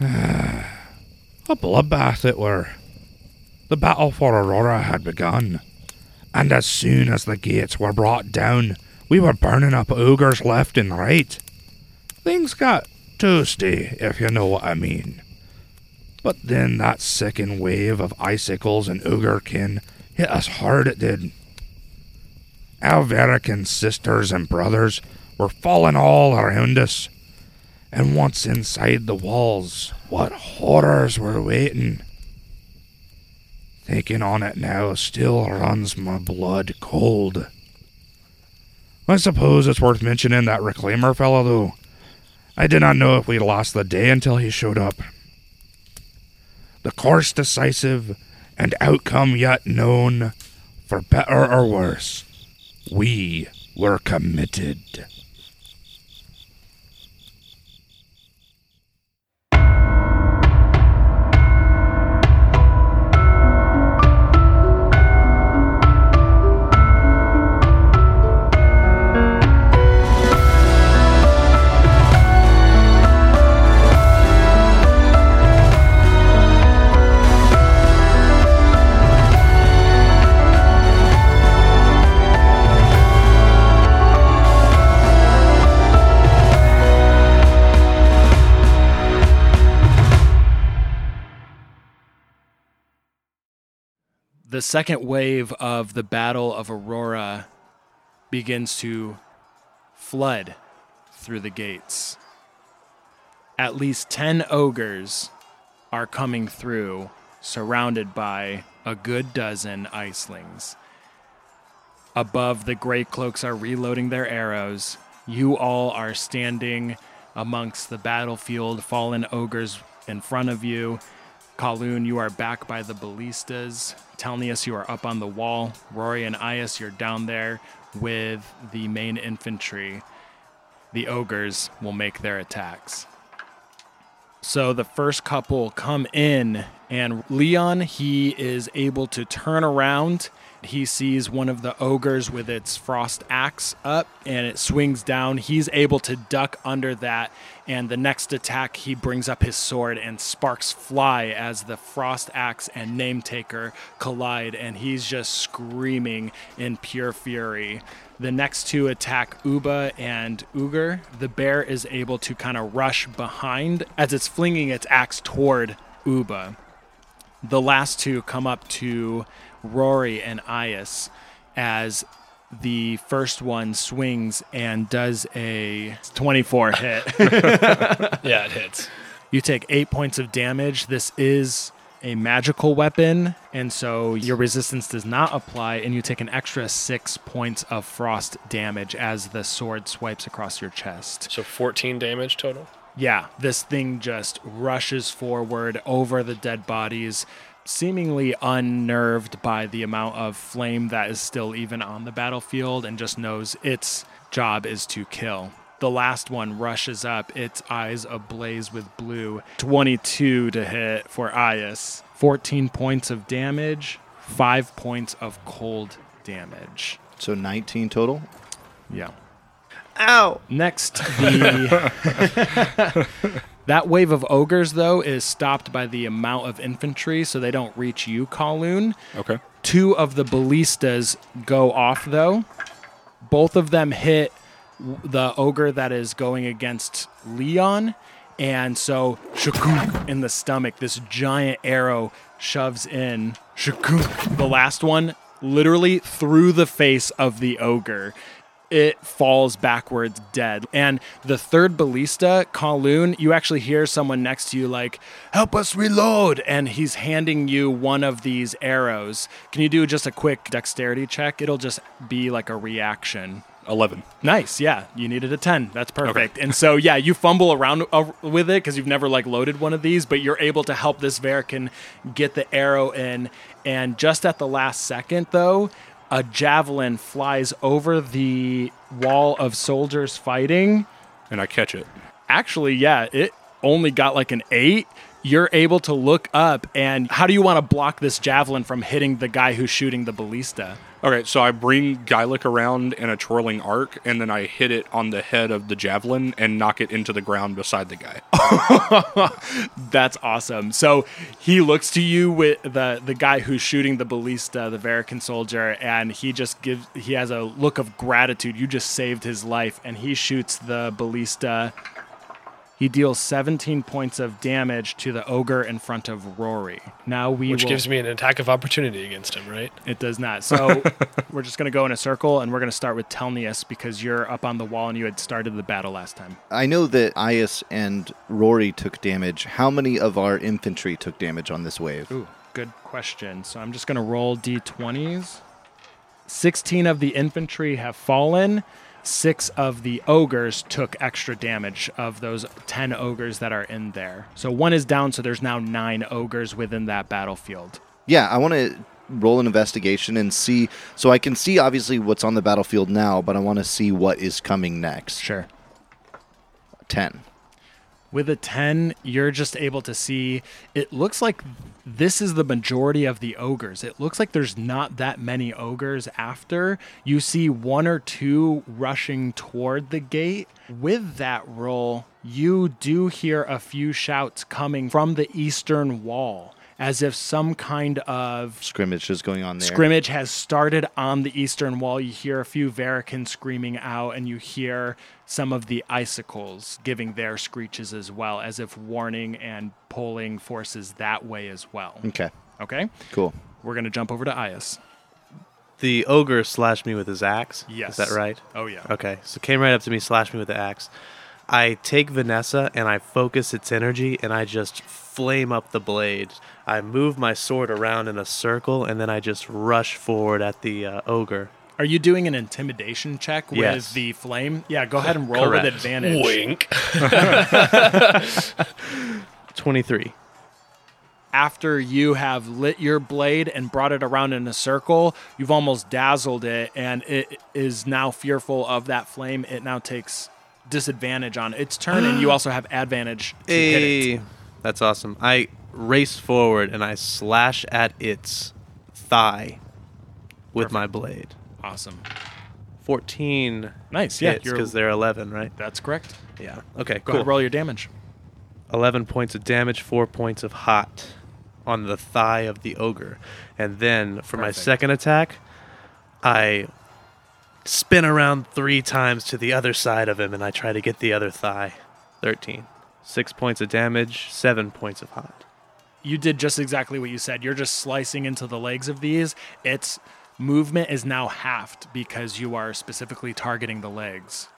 A bloodbath it were. The battle for Aurora had begun, and as soon as the gates were brought down, we were burning up ogres left and right. Things got toasty, if you know what I mean. But then that second wave of icicles and ogrekin hit us hard, it did. Alverican sisters and brothers were falling all around us. And once inside the walls, what horrors were waiting. Thinking on it now still runs my blood cold. I suppose it's worth mentioning that reclaimer fellow, though. I did not know if we'd lost the day until he showed up. The course decisive and outcome yet known, for better or worse, we were committed. The second wave of the Battle of Aurora begins to flood through the gates. At least 10 ogres are coming through, surrounded by a good dozen icelings. Above, the gray cloaks are reloading their arrows. You all are standing amongst the battlefield, fallen ogres in front of you. Kaloon, you are back by the ballistas. Telnius, you are up on the wall. Rory and Ias, you're down there with the main infantry. The ogres will make their attacks. So the first couple come in, and Leon, he is able to turn around. He sees one of the ogres with its frost axe up, and it swings down. He's able to duck under that, and the next attack, he brings up his sword, and sparks fly as the frost axe and name taker collide, and he's just screaming in pure fury. The next two attack Uba and Uger. The bear is able to kind of rush behind as it's flinging its axe toward Uba. The last two come up to Rory and Ias as the first one swings and does a 24 hit. Yeah, it hits. you take eight points of damage. This is a magical weapon, and so your resistance does not apply, and you take an extra six points of frost damage as the sword swipes across your chest. So 14 damage total. Yeah, this thing just rushes forward over the dead bodies, seemingly unnerved by the amount of flame that is still even on the battlefield, and just knows its job is to kill. The last one rushes up, its eyes ablaze with blue. 22 to hit for Ias. 14 points of damage, 5 points of cold damage. So 19 total. Yeah. Ow! Next, the that wave of ogres though is stopped by the amount of infantry, so they don't reach you, Kaloon. Okay. Two of the ballistas go off though. Both of them hit the ogre that is going against Leon, and so in the stomach. This giant arrow shoves in. The last one literally through the face of the ogre. It falls backwards dead. And the third ballista, Kaloon, you actually hear someone next to you like, help us reload. And he's handing you one of these arrows. Can you do just a quick dexterity check? It'll just be like a reaction. 11. Nice, yeah. You needed a 10. That's perfect. Okay. And so, yeah, you fumble around with it because you've never like loaded one of these, but you're able to help this Verican get the arrow in. And just at the last second, though, a javelin flies over the wall of soldiers fighting. And I catch it. Actually, yeah, it only got like an eight. you're able to look up. And how do you want to block this javelin from hitting the guy who's shooting the ballista? Okay, so I bring Guylick around in a twirling arc, and then I hit it on the head of the javelin and knock it into the ground beside the guy. That's awesome. So he looks to you with the the guy who's shooting the ballista, the Verican soldier, and he just gives he has a look of gratitude. You just saved his life, and he shoots the ballista. He deals 17 points of damage to the ogre in front of Rory. Now we Which will, gives me an attack of opportunity against him, right? it does not. So we're just going to go in a circle, and we're going to start with Telnius because you're up on the wall and you had started the battle last time. I know that Ias and Rory took damage. How many of our infantry took damage on this wave? Ooh, good question. So I'm just going to roll d20s. 16 of the infantry have fallen. Six of the ogres took extra damage of those 10 ogres that are in there. So one is down, so there's now nine ogres within that battlefield. Yeah, I want to roll an investigation and see. So I can see obviously what's on the battlefield now, but I want to see what is coming next. Sure. 10. With a 10, you're just able to see it looks like this is the majority of the ogres. It looks like there's not that many ogres after. You see one or two rushing toward the gate. With that roll, you do hear a few shouts coming from the eastern wall as if some kind of Scrimmage is going on there. Scrimmage has started on the eastern wall. You hear a few Vericans screaming out, and you hear some of the icicles giving their screeches as well, as if warning and pulling forces that way as well. Okay, Okay? cool. We're going to jump over to Ias. The ogre slashed me with his axe. Yes. Is that right? Oh, yeah. Okay. So came right up to me, slashed me with the axe. I take Vanessa and I focus its energy and I just flame up the blade. I move my sword around in a circle and then I just rush forward at the uh, ogre. Are you doing an intimidation check with Yes. the flame? Yeah, go ahead and roll Correct. with advantage. Wink. 23. after you have lit your blade and brought it around in a circle, you've almost dazzled it, and it is now fearful of that flame. It now takes disadvantage on its turn, and you ah. also have advantage to hit it. Hey, that's awesome. I race forward and I slash at its thigh with my blade. Awesome. 14 Nice. Yeah, you're, because they're 11, right? that's correct. Yeah. Okay, Go cool. ahead, roll your damage. 11 points of damage, 4 points of hot on the thigh of the ogre. And then for my Perfect. second attack, I spin around three times to the other side of him and I try to get the other thigh. 13. 6 points of damage, 7 points of hot. You did just exactly what you said. You're just slicing into the legs of these. Its movement is now halved because you are specifically targeting the legs.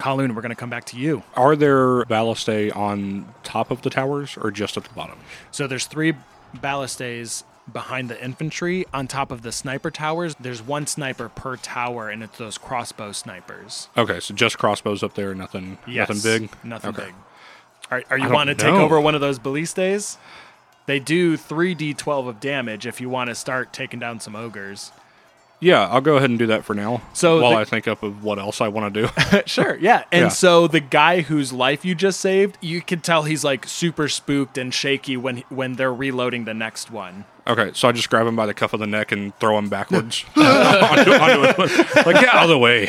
Kaloon, we're going to come back to you. Are there ballistae on top of the towers or just at the bottom? So there's three ballistaes behind the infantry. On top of the sniper towers, there's one sniper per tower, and it's those crossbow snipers. Okay, so just crossbows up there, nothing, Yes, nothing big. Nothing Okay. big. Are, are you want to take over one of those ballistas? They do 3d12 of damage if you want to start taking down some ogres. Yeah, I'll go ahead and do that for now. So while the- I think up of what else I want to do. sure, yeah. And Yeah. so the guy whose life you just saved, you can tell he's like super spooked and shaky when when they're reloading the next one. Okay, so I just grab him by the cuff of the neck and throw him backwards onto, onto it. Like get out of the way.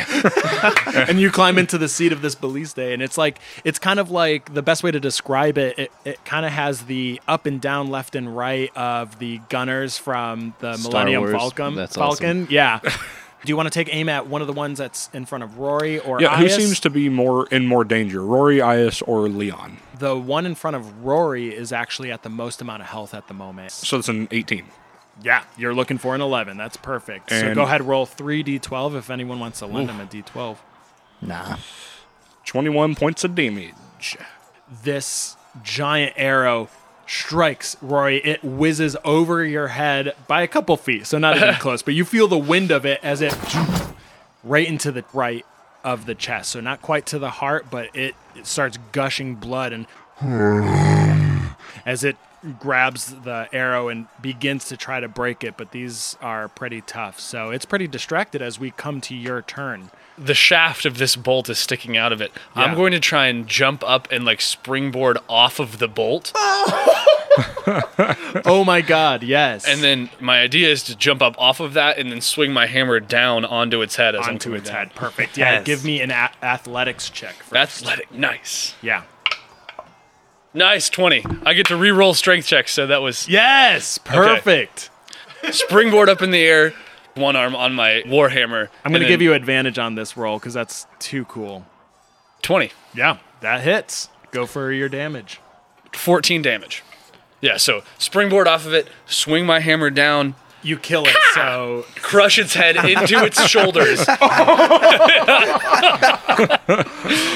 and you climb into the seat of this ballista and it's like it's kind of like the best way to describe it it, it kind of has the up and down left and right of the gunners from the Star millennium Wars. falcon That's falcon yeah do you want to take aim at one of the ones that's in front of rory or Yeah, who Ias? seems to be more in more danger, Rory, Ias, or Leon? the one in front of rory is actually at the most amount of health at the moment So it's an 18. yeah you're looking for an 11 that's perfect so And- go ahead roll 3d12 if anyone wants to lend him a d12 Nah. 21 points of damage. this giant arrow strikes Rory. It whizzes over your head by a couple feet, so not even close, but you feel the wind of it as it right into the right of the chest. So not quite to the heart, but it, it starts gushing blood and as it grabs the arrow and begins to try to break it, but these are pretty tough. So it's pretty distracted as we come to your turn. The shaft of this bolt is sticking out of it. Yeah. I'm going to try and jump up and like springboard off of the bolt oh my god, yes. And then my idea is to jump up off of that and then swing my hammer down onto its head as I'm onto its down. head. Perfect. Yeah, Yes. give me an a- athletics check. First. Athletic, nice, yeah. nice twenty. I get to re-roll strength checks, so that was Yes, perfect. springboard up in the air, one arm on my warhammer. I'm going to give you advantage on this roll because that's too cool. twenty. Yeah, that hits. Go for your damage. 14 damage. Yeah, so springboard off of it, swing my hammer down, You kill it, so crush its head into its shoulders.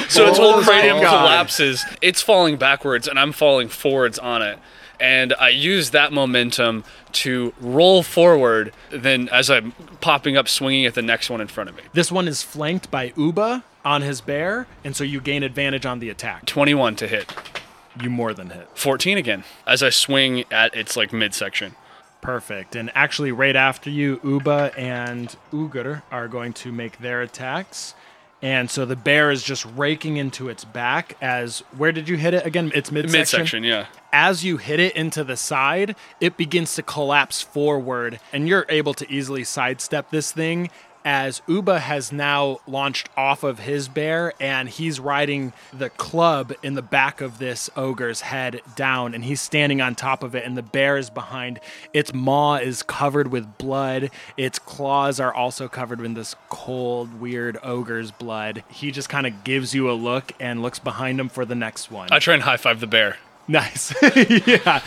so its whole cranium God. collapses. It's falling backwards, and I'm falling forwards on it. And I use that momentum to roll forward. Then, as I'm popping up, swinging at the next one in front of me. this one is flanked by Uba on his bear, and so you gain advantage on the attack. 21 to hit. You more than hit. 14 again. As I swing at its like midsection. Perfect. And actually, right after you, Uba and Uger are going to make their attacks. And so the bear is just raking into its back as where did you hit it again? It's midsection. Midsection, yeah. As you hit it into the side, it begins to collapse forward, and you're able to easily sidestep this thing. As Uba has now launched off of his bear, and he's riding the club in the back of this ogre's head down, and he's standing on top of it, and the bear is behind. Its maw is covered with blood. Its claws are also covered in this cold, weird ogre's blood. He just kind of gives you a look and looks behind him for the next one. I try and high five the bear. Nice. yeah.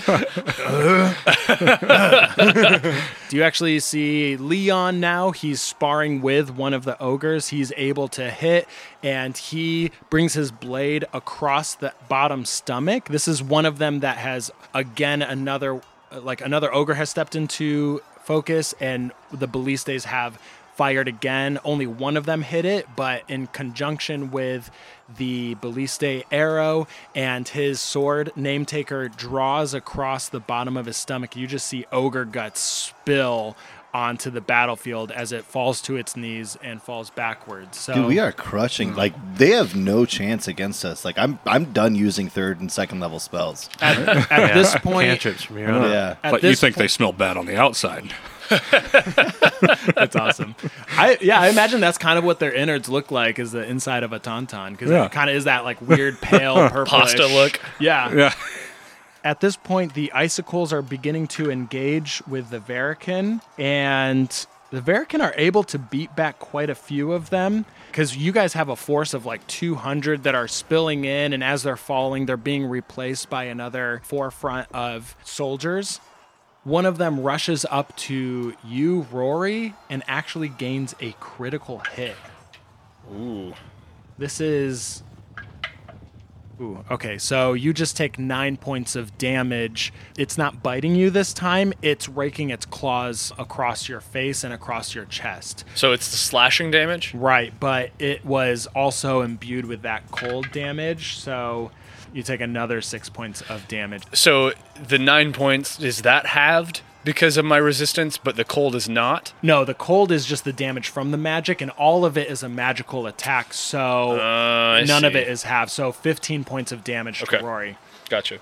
Do you actually see Leon now? He's sparring with one of the ogres. He's able to hit and he brings his blade across the bottom stomach. This is one of them that has again another like another ogre has stepped into focus and the ballistas have fired again. Only one of them hit it, but in conjunction with the balliste arrow and his sword, Nametaker draws across the bottom of his stomach. You just see ogre guts spill onto the battlefield as it falls to its knees and falls backwards. So Dude, we are crushing. Like they have no chance against us. Like I'm, I'm done using third and second level spells. at, at this point, Cantrips from here on. Yeah. at but you this think they smell bad on the outside. That's awesome. I yeah, I imagine that's kind of what their innards look like is the inside of a tauntaun because Yeah. it kind of is that like weird pale purple Pasta look. Yeah. Yeah. At this point, the icicles are beginning to engage with the Verican, and the Verican are able to beat back quite a few of them because you guys have a force of like 200 that are spilling in, and as they're falling, they're being replaced by another forefront of soldiers. One of them rushes up to you, Rory, and actually gains a critical hit. Ooh. This is. Ooh, okay. So you just take nine points of damage. It's not biting you this time, it's raking its claws across your face and across your chest. So it's the slashing damage? Right, but it was also imbued with that cold damage. So you take another six points of damage. So the nine points, is that halved because of my resistance, but the cold is not? No, the cold is just the damage from the magic, and all of it is a magical attack. So Uh, I none of it is half. So 15 points of damage Okay. to Rory. Gotcha.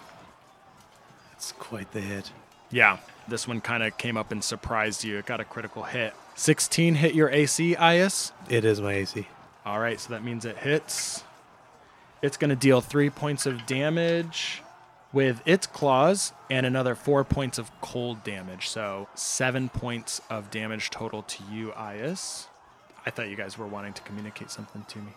It's quite the hit. Yeah, this one kind of came up and surprised you. It got a critical hit. 16 hit your AC, Ias. It is my AC. All right, so that means it hits. It's going to deal three points of damage with its claws and another four points of cold damage. So seven points of damage total to you, Ias. I thought you guys were wanting to communicate something to me.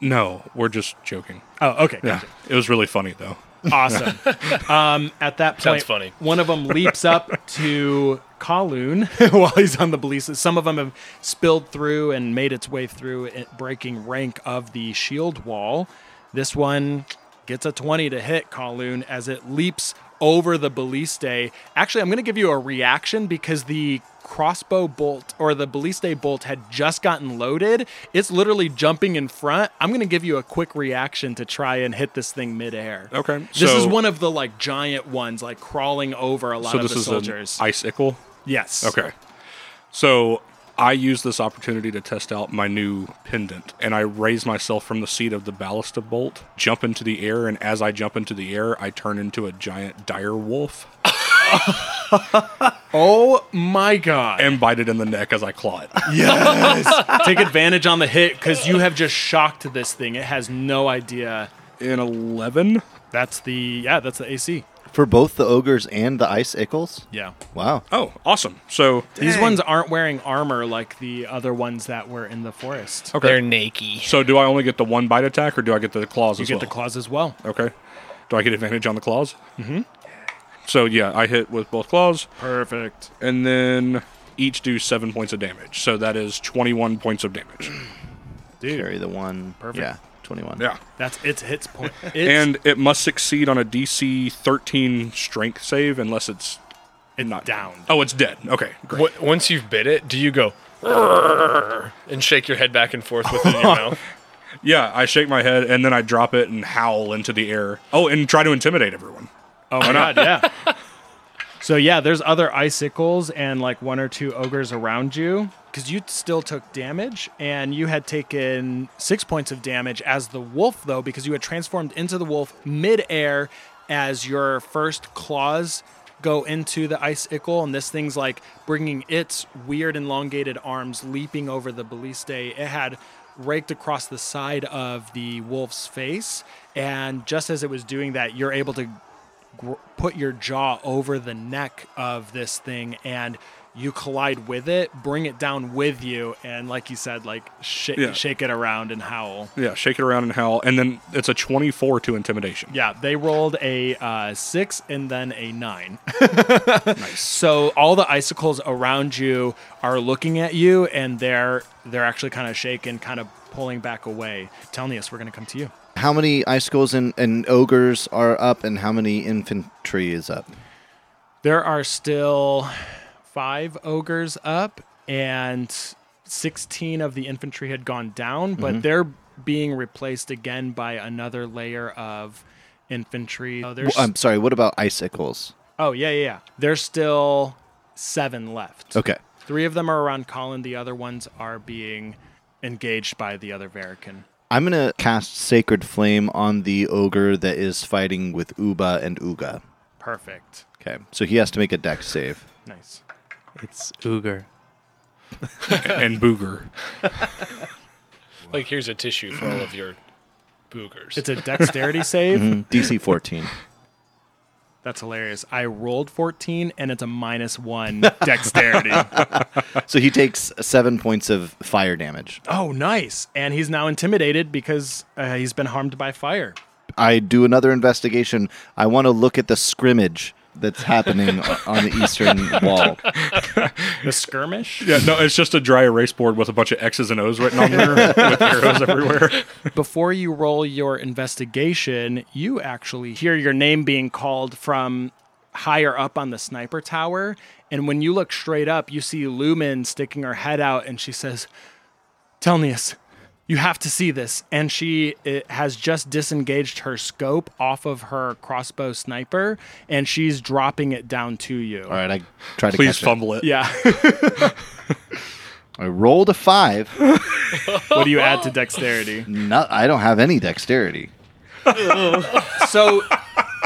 No, we're just joking. Oh, okay. Yeah. Gotcha. It was really funny though. Awesome. um, at that point, Sounds funny. one of them leaps up to Kaloon while he's on the ballistas. Some of them have spilled through and made its way through, it, breaking rank of the shield wall. This one gets a 20 to hit Kaloon as it leaps over the balliste. Actually, I'm going to give you a reaction because the crossbow bolt or the Baliste bolt had just gotten loaded. It's literally jumping in front. I'm going to give you a quick reaction to try and hit this thing midair. Okay. This is one of the like giant ones, like crawling over a lot So of this the is an icicle. yes. Okay. So I use this opportunity to test out my new pendant, and I raise myself from the seat of the ballista bolt, jump into the air, and as I jump into the air, I turn into a giant dire wolf Oh my god. and bite it in the neck as I claw it. Yes. Take advantage on the hit because you have just shocked this thing. It has no idea. In 11? That's the yeah, that's the AC. For both the ogres and the ice ickles? Yeah. Wow. Oh, awesome. So, These ones aren't wearing armor like the other ones that were in the forest. okay. They're naked. So, do I only get the one bite attack, or do I get the claws as well? You as get well? the claws as well. Okay. Do I get advantage on the claws? Mm-hmm. So yeah, I hit with both claws, Perfect. and then each do seven points of damage. So that is twenty-one points of damage. Dude, Carry the one. Perfect. Yeah, 21. Yeah. that's its hits point. It's, and it must succeed on a DC 13 strength save unless it's it's not down. Oh, it's dead. Okay, great. What, once you've bit it, do you go and shake your head back and forth within your mouth? Yeah, I shake my head and then I drop it and howl into the air. Oh, and try to intimidate everyone. Oh my god, yeah. So yeah, there's other icicles and like one or two ogres around you because you still took damage and you had taken six points of damage as the wolf though because you had transformed into the wolf mid-air as your first claws go into the icicle and this thing's like bringing its weird elongated arms leaping over the balliste. It had raked across the side of the wolf's face and just as it was doing that, you're able to gr- put your jaw over the neck of this thing and you collide with it, bring it down with you, and like you said, like sh- Yeah. shake it around and howl. Yeah, shake it around and howl, and then it's a 24 to intimidation. Yeah, they rolled a uh, six and then a nine. nice. So all the icicles around you are looking at you, and they're they're actually kind of shaken, kind of pulling back away. Telnius, we're gonna come to you. How many icicles and, and ogres are up, and how many infantry is up? There are still five ogres up, and 16 of the infantry had gone down, but mm-hmm. they're being replaced again by another layer of infantry. Oh, Well, I'm sorry. What about icicles? oh yeah, yeah, yeah. There's still seven left. Okay. Three of them are around Colin. The other ones are being engaged by the other Verican. I'm gonna cast Sacred Flame on the ogre that is fighting with Uba and Uga. Perfect. Okay, so he has to make a dex save. Nice. It's Uger. and booger. Like, here's a tissue for all of your boogers. It's a dexterity save. Mm, DC 14. That's hilarious. I rolled 14 and it's a minus one dexterity. so he takes seven points of fire damage. Oh, nice. And he's now intimidated because uh, he's been harmed by fire. I do another investigation. I want to look at the scrimmage that's happening on the eastern wall. The skirmish? Yeah, no, it's just a dry erase board with a bunch of X's and O's written on there with arrows everywhere. Before you roll your investigation, you actually hear your name being called from higher up on the sniper tower. And when you look straight up, you see Lumen sticking her head out and she says, Telnius, you have to see this. And she uh, has just disengaged her scope off of her crossbow sniper and she's dropping it down to you. All right, I try to Please catch fumble it. Yeah. I rolled a five. what do you add to dexterity? No, I don't have any dexterity. So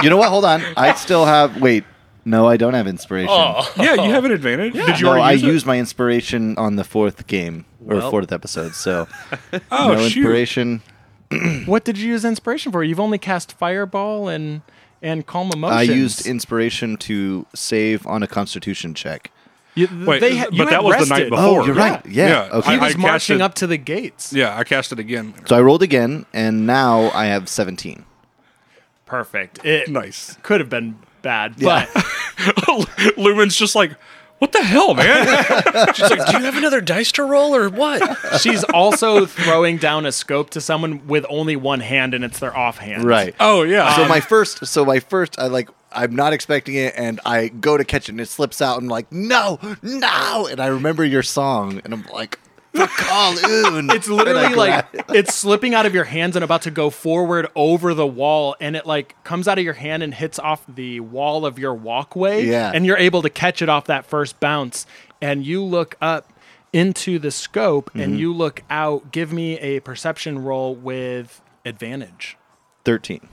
You know what? Hold on. I still have. Wait. No, I don't have inspiration. Oh. Yeah, you have an advantage. Did you no, already I use it? used my inspiration on the fourth game or Well. fourth episode. So Oh, no shoot. inspiration. what did you use inspiration for? You've only cast fireball and and calm emotions. I used inspiration to save on a Constitution check. You, Wait, they ha- you but that had was rested. the night before. Oh, you're right. Yeah. Okay. He I- was I marching casted- up to the gates. Yeah, I cast it again. So I rolled again, and now I have 17. Perfect. It Nice. could have been bad, but Lumen's just like, what the hell, man? She's like, do you have another dice to roll or what? she's also throwing down a scope to someone with only one hand, and it's their offhand. Right. oh yeah. So my um, first, so my first, I like, I'm not expecting it, and I go to catch it, and it slips out, and I'm like, no, no, and I remember your song, and I'm like, Kaloon. It's literally like it's slipping out of your hands and about to go forward over the wall, and it like comes out of your hand and hits off the wall of your walkway. Yeah. And you're able to catch it off that first bounce. And you look up into the scope and mm-hmm. you look out. Give me a perception roll with advantage. 13.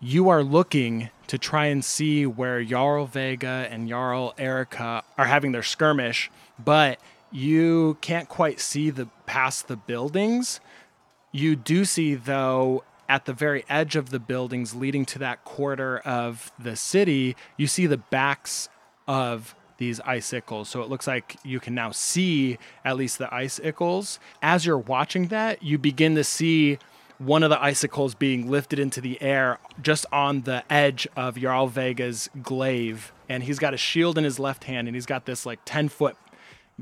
You are looking to try and see where Jarl Vega and Jarl Erica are having their skirmish, but you can't quite see the past the buildings. You do see though at the very edge of the buildings leading to that quarter of the city, you see the backs of these icicles. So it looks like you can now see at least the icicles. As you're watching that, you begin to see one of the icicles being lifted into the air just on the edge of Jarl Vega's glaive. And he's got a shield in his left hand and he's got this like 10 foot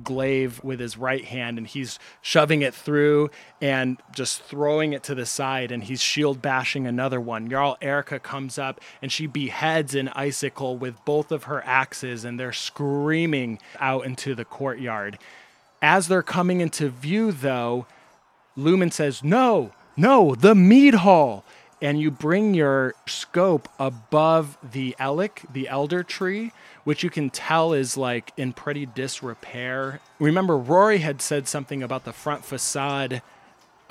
glaive with his right hand and he's shoving it through and just throwing it to the side and he's shield bashing another one. Jarl Erica comes up and she beheads an icicle with both of her axes and they're screaming out into the courtyard. As they're coming into view though, Lumen says, No, no, the mead hall. And you bring your scope above the Elic, the elder tree, which you can tell is like in pretty disrepair. Remember, Rory had said something about the front facade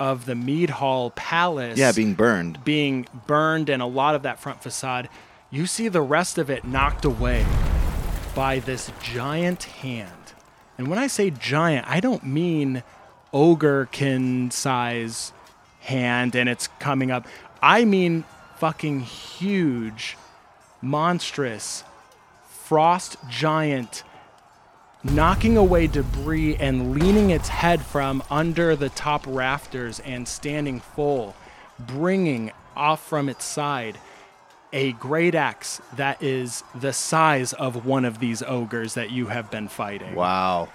of the Mead Hall Palace Yeah, being burned. being burned and a lot of that front facade. You see the rest of it knocked away by this giant hand. And when I say giant, I don't mean ogrekin size hand and it's coming up. I mean fucking huge, monstrous, frost giant knocking away debris and leaning its head from under the top rafters and standing full, bringing off from its side a great axe that is the size of one of these ogres that you have been fighting. Wow.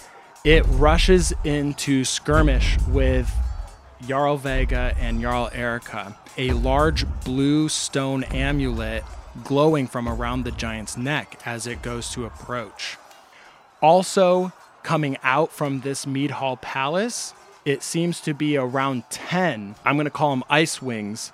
It rushes into skirmish with Jarl Vega and Jarl Erica. A large blue stone amulet glowing from around the giant's neck as it goes to approach. Also, coming out from this Mead Hall Palace, it seems to be around 10. I'm going to call them ice wings,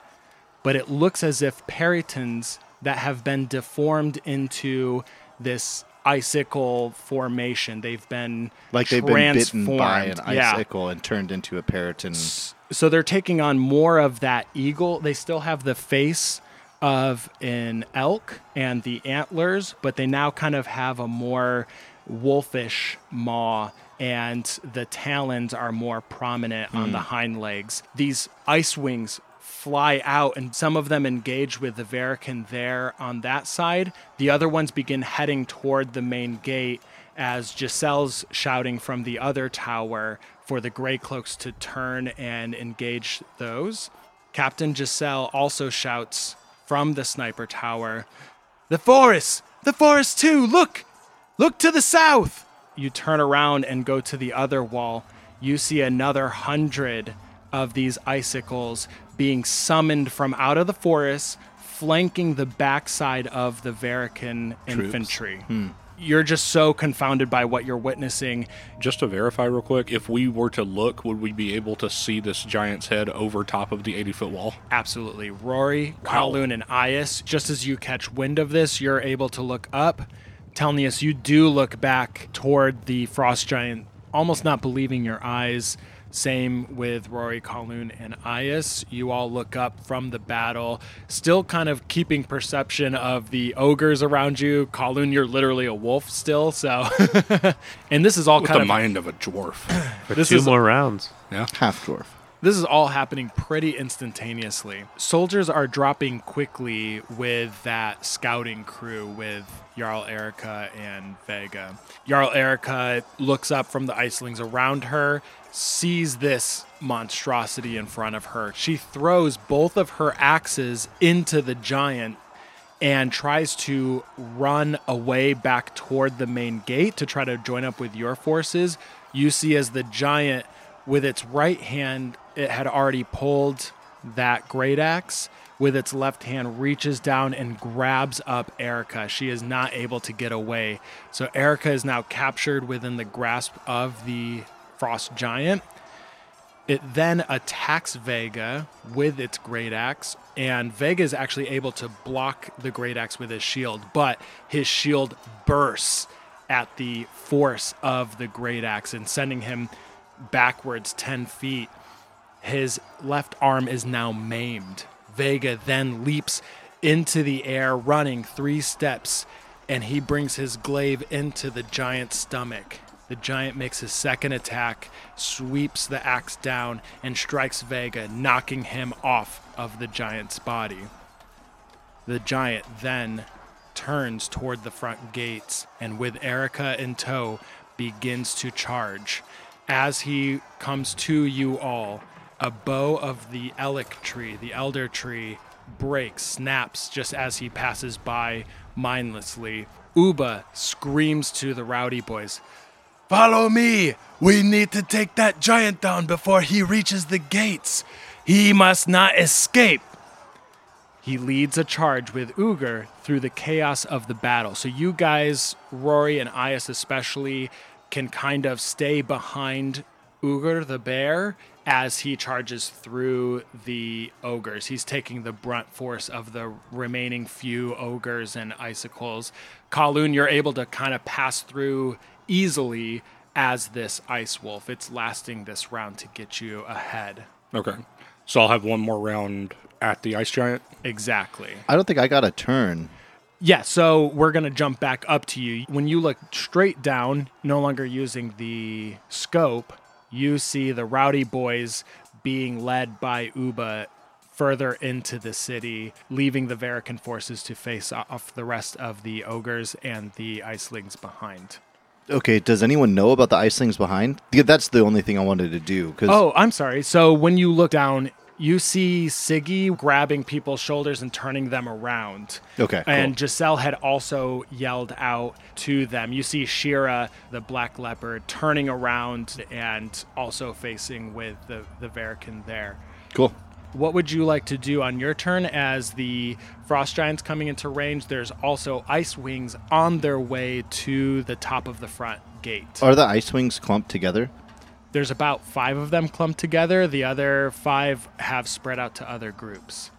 but it looks as if peritons that have been deformed into this icicle formation. They've been Like they've been bitten by an transformed. Yeah. icicle and turned into a periton. So they're taking on more of that eagle. They still have the face of an elk and the antlers, but they now kind of have a more wolfish maw and the talons are more prominent on the hmm. hind legs. These ice wings fly out and some of them engage with the Verican there on that side. The other ones begin heading toward the main gate as Giselle's shouting from the other tower for the Grey Cloaks to turn and engage those. Captain Giselle also shouts from the sniper tower, The forest! The forest too! Look! Look to the south! You turn around and go to the other wall. You see another hundred of these icicles being summoned from out of the forest, flanking the backside of the Verican infantry. Hmm. You're just so confounded by what you're witnessing. Just to verify real quick, if we were to look, would we be able to see this giant's head over top of the 80 foot wall? Absolutely. Rory, Wow. Kaloon, and Ias, just as you catch wind of this, you're able to look up. Telnius, you do look back toward the frost giant, almost not believing your eyes. Same with Rory, Kaloon, and Ias. You all look up from the battle, still kind of keeping perception of the ogres around you. Kaloon, you're literally a wolf still, so. and this is all kind of. With kind the of. mind of a dwarf. For This two is- more rounds. Yeah. Half dwarf. This is all happening pretty instantaneously. Soldiers are dropping quickly with that scouting crew with Jarl Erica and Vega. Jarl Erica looks up from the icelings around her, sees this monstrosity in front of her. She throws both of her axes into the giant and tries to run away back toward the main gate to try to join up with your forces. You see as the giant, with its right hand, it had already pulled that great axe. With its left hand, reaches down and grabs up Erica. She is not able to get away. So Erica is now captured within the grasp of the frost giant. It then attacks Vega with its great axe, and Vega is actually able to block the great axe with his shield, but his shield bursts at the force of the great axe and sending him backwards 10 feet. His left arm is now maimed. Vega then leaps into the air, running three steps, and he brings his glaive into the giant's stomach. The giant makes his second attack, sweeps the axe down, and strikes Vega, knocking him off of the giant's body. The giant then turns toward the front gates and, with Erica in tow, begins to charge. As he comes to you all, a bow of the Elic tree, the elder tree, breaks, snaps just as he passes by mindlessly. Uba screams to the rowdy boys, Follow me! We need to take that giant down before he reaches the gates. He must not escape. He leads a charge with Uger through the chaos of the battle. So you guys, Rory and Ias especially, can kind of stay behind Uger the bear as he charges through the ogres. He's taking the brunt force of the remaining few ogres and icicles. Kaloon, you're able to kind of pass through easily as this ice wolf. It's lasting this round to get you ahead. Okay. So I'll have one more round at the ice giant. Exactly. I don't think I got a turn. Yeah, so we're going to jump back up to you. When you look straight down, no longer using the scope, you see the rowdy boys being led by Uba further into the city, leaving the Verican forces to face off the rest of the ogres and the icelings behind. Okay, does anyone know about the icelings behind? That's the only thing I wanted to do. Cause Oh, I'm sorry. So when you look down, you see Siggy grabbing people's shoulders and turning them around. Okay, cool. And Giselle had also yelled out to them. You see Shira, the black leopard, turning around and also facing with the, the Verican there. cool. What would you like to do on your turn as the frost giants coming into range? There's also ice wings on their way to the top of the front gate. Are the ice wings clumped together? There's about five of them clumped together. The other five have spread out to other groups.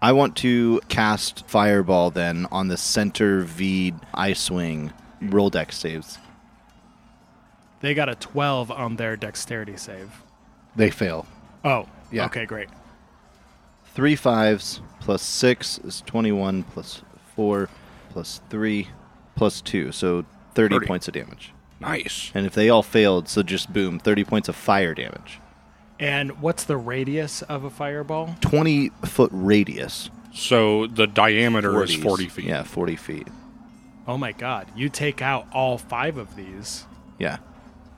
I want to cast Fireball then on the center V ice wing. Roll dex saves. They got a 12 on their dexterity save. They fail. Oh, Yeah. Okay, great. Three fives plus six is 21 plus four plus three plus two. So 30, 30. points of damage. Nice. And if they all failed, so just boom, 30 points of fire damage. And what's the radius of a fireball? 20 foot radius. So the diameter is 40 feet. Yeah, 40 feet. Oh my god. You take out all five of these. Yeah.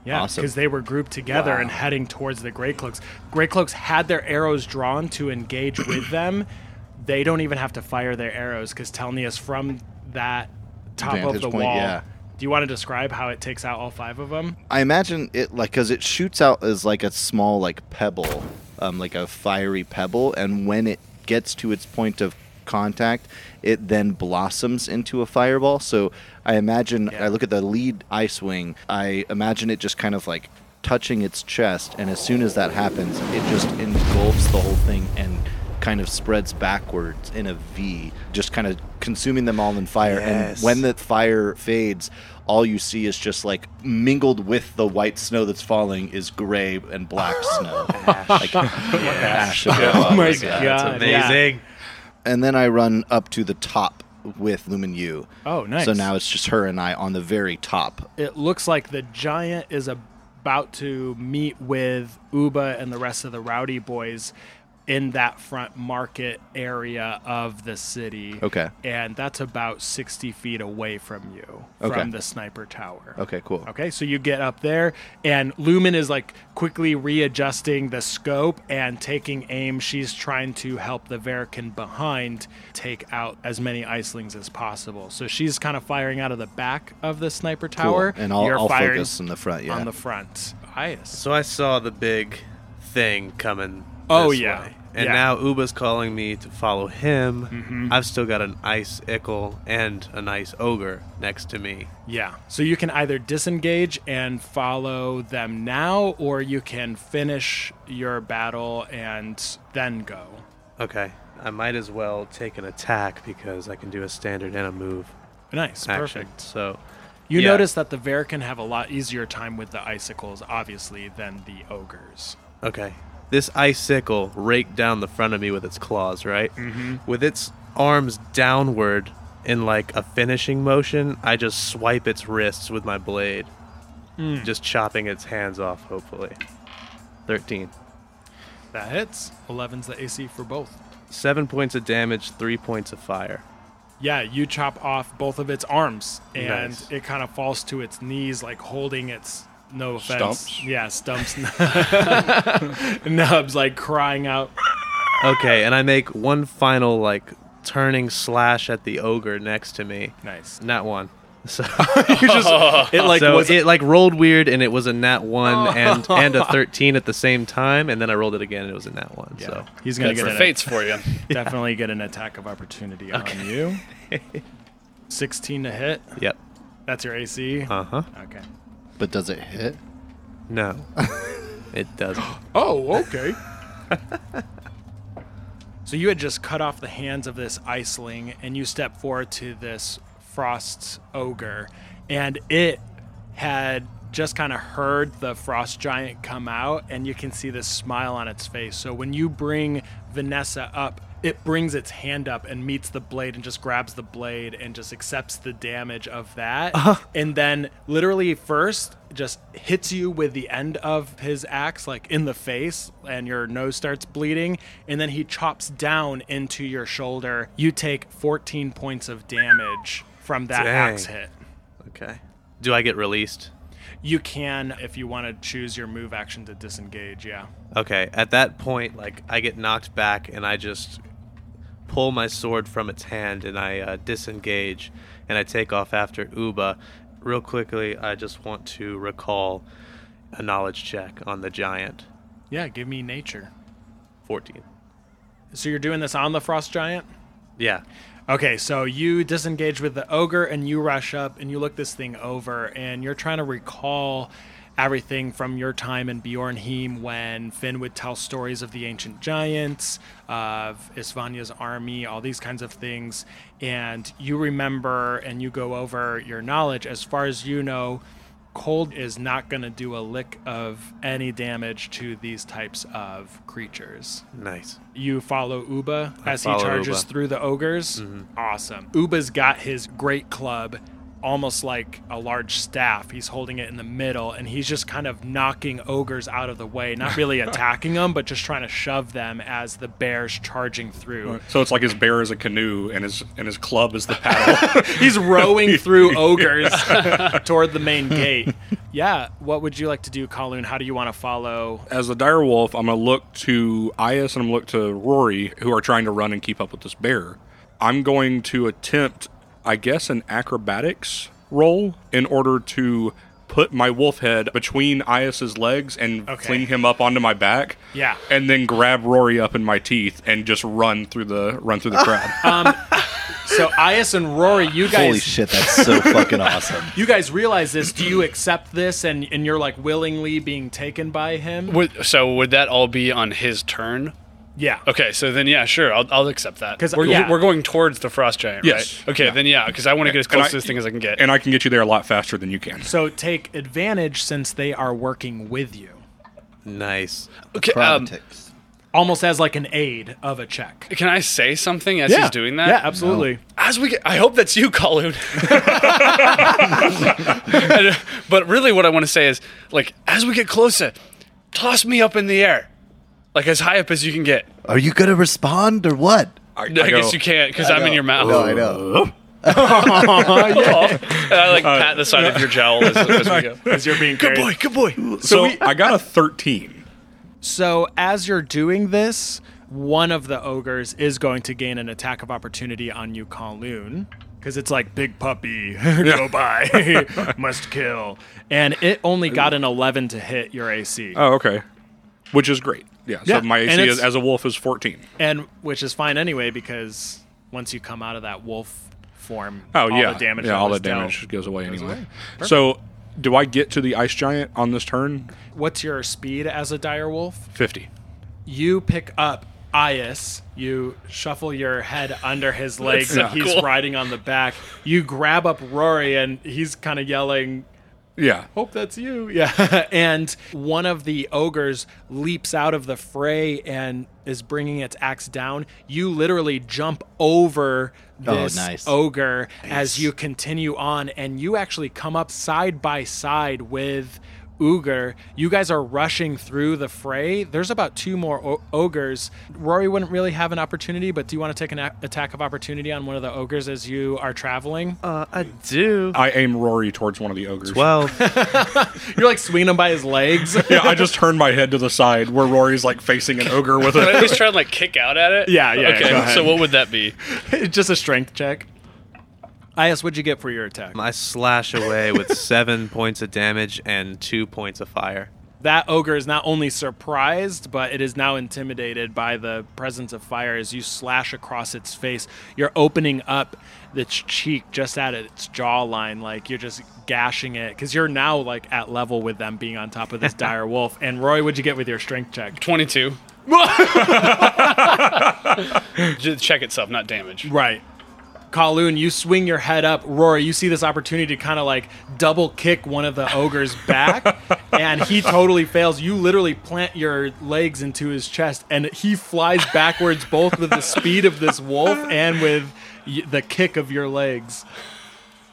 Yeah, Awesome. because they were grouped together and heading towards the Grey Cloaks. Grey Cloaks had their arrows drawn to engage with them. They don't even have to fire their arrows because Telnius from that top Vantage of the point, wall. yeah. Do you want to describe how it takes out all five of them? I imagine it like because it shoots out as like a small like pebble, um, like a fiery pebble, and when it gets to its point of contact, it then blossoms into a fireball. So I imagine I look at the lead ice wing. I imagine it just kind of like touching its chest, and as soon as that happens, it just engulfs the whole thing and kind of spreads backwards in a V, just kind of consuming them all in fire. Yes. And when the fire fades, all you see is just like mingled with the white snow that's falling is gray and black snow. like ash. Oh my That's god. yeah. amazing. And then I run up to the top with Lumen U. Oh, nice. So now it's just her and I on the very top. it looks like the giant is about to meet with Uba and the rest of the rowdy boys in that front market area of the city. Okay. And that's about 60 feet away from you Okay. from the sniper tower. Okay, cool. Okay, so you get up there, and Lumen is like quickly readjusting the scope and taking aim. She's trying to help the Verican behind take out as many icelings as possible. So she's kind of firing out of the back of the sniper Cool. tower. And I'll, You're I'll firing focus in the front. Yeah. on the front. Ias. So I saw the big thing coming. Oh, yeah. way. And Yeah. now Uba's calling me to follow him. Mm-hmm. I've still got an ice ickle and a nice ogre next to me. Yeah. So you can either disengage and follow them now, or you can finish your battle and then go. Okay. I might as well take an attack because I can do a standard and a move Nice. action. Perfect. So You Yeah. notice that the Verican have a lot easier time with the icicles, obviously, than the ogres. Okay. This icicle raked down the front of me with its claws, right? Mm-hmm. With its arms downward in like a finishing motion, I just swipe its wrists with my blade, just chopping its hands off. Hopefully, thirteen. That hits. 11's the AC for both. Seven points of damage, three points of fire. Yeah, you chop off both of its arms, and Nice. it kind of falls to its knees, like holding its no offense. Stumps? Yeah, stumps. Nubs like crying out. Okay, and I make one final like turning slash at the ogre next to me. Nice. Nat one. So You just it like so was it like rolled weird, and it was a nat one and and a thirteen at the same time, and then I rolled it again, and it was a nat one. yeah. So He's gonna Good get for an, fates for you. definitely get an attack of opportunity on you. Sixteen to hit. yep. That's your AC. Uh huh. Okay. But does it hit? No, it doesn't. Oh, okay. so you had just cut off the hands of this iceling, and you step forward to this frost ogre, and it had just kind of heard the frost giant come out, and you can see this smile on its face. So when you bring Vanessa up, it brings its hand up and meets the blade and just grabs the blade and just accepts the damage of that. Uh-huh. And then, literally, first just hits you with the end of his axe, like in the face, and your nose starts bleeding. And then he chops down into your shoulder. You take 14 points of damage from that Dang. axe hit. Okay. Do I get released? You can, if you want to choose your move action to disengage, yeah. Okay. At that point, like I get knocked back, and I just pull my sword from its hand, and I uh, disengage, and I take off after Uba. Real quickly, I just want to recall a knowledge check on the giant. Yeah, give me nature. Fourteen. So you're doing this on the frost giant? Yeah. Okay, so you disengage with the ogre and you rush up and you look this thing over and you're trying to recall everything from your time in Bjornheim when Finn would tell stories of the ancient giants, of Isvanya's army, all these kinds of things. And you remember and you go over your knowledge. As far as you know, cold is not going to do a lick of any damage to these types of creatures Nice. you follow Uba I as he charges Uba. Mm-hmm. through the ogres. Awesome. Uba's got his great club almost like a large staff. He's holding it in the middle and he's just kind of knocking ogres out of the way, not really attacking them, but just trying to shove them as the bear's charging through. So it's like his bear is a canoe and his and his club is the paddle. He's rowing through ogres toward the main gate. Yeah, what would you like to do, Kaloon? How do you want to follow? As the dire wolf, I'm gonna look to Ias and I'm gonna look to Rory, who are trying to run and keep up with this bear. I'm going to attempt, I guess, an acrobatics roll in order to put my wolf head between Ias's legs and Okay. fling him up onto my back. Yeah. And then grab Rory up in my teeth and just run through the run through the crowd. Um, so Ias and Rory, you guys Holy shit, that's so fucking awesome. You guys realize this. Do you accept this and, and you're like willingly being taken by him? Would, so would that all be on his turn? Yeah. Okay, so then yeah, sure, I'll, I'll accept that. 'Cause, we're, yeah. we're going towards the frost giant, Yes. right? Okay, Yeah. then yeah, because I want to get as close I- to this thing as I can get. and I can get you there a lot faster than you can. So take advantage since they are working with you. Nice. okay, um, Almost as like an aid of a check. can I say something as he's doing that? Yeah, absolutely. As we get, I hope that's you, Kaloon. but really, what I want to say is, like, as we get closer, toss me up in the air, like as high up as you can get. Are you gonna respond or what? I, I, guess you can't because I'm in your mouth. No, I know. And I like uh, pat the side of your jowl as, as we go. As you're being Good carried. boy, good boy. So I got a 13. So as you're doing this, one of the ogres is going to gain an attack of opportunity on you, Kaloon. Because it's like big puppy, go by, must kill, and it only got an 11 to hit your AC. Oh, okay. Which is great. Yeah. Yeah, So my AC is, as a wolf is 14. and which is fine anyway because once you come out of that wolf form, Oh all yeah. the damage, yeah, all the was dealt- damage goes away anyway. away. So, do I get to the ice giant on this turn? What's your speed as a dire wolf? 50. You pick up Ias, you shuffle your head under his legs and he's cool. riding on the back. You grab up Rory and he's kind of yelling, Yeah. Hope that's you. Yeah. and one of the ogres leaps out of the fray and is bringing its axe down. You literally jump over Oh, this nice. ogre as you continue on, and you actually come up side by side with. Uger, you guys are rushing through the fray. There's about two more o- ogres. Rory wouldn't really have an opportunity, but do you want to take an a- attack of opportunity on one of the ogres as you are traveling? Uh, I do. I aim Rory towards one of the ogres. Well, You're like swinging him by his legs. yeah, I just turn my head to the side where Rory's like facing an ogre with Can I at a. least try and like kick out at it? Yeah, yeah, Okay, go ahead. so what would that be? Just a strength check. Ias, what'd you get for your attack? I slash away with seven points of damage and two points of fire. That ogre is not only surprised, but it is now intimidated by the presence of fire as you slash across its face. You're opening up its cheek just at its jawline, like you're just gashing it because you're now like at level with them being on top of this dire wolf. And Roy, what'd you get with your strength check? 22. Just check itself, not damage. Right. Kaloon, you swing your head up. Rory, you see this opportunity to kind of like double kick one of the ogre's back, and he totally fails. You literally plant your legs into his chest, and he flies backwards both with the speed of this wolf and with y- the kick of your legs.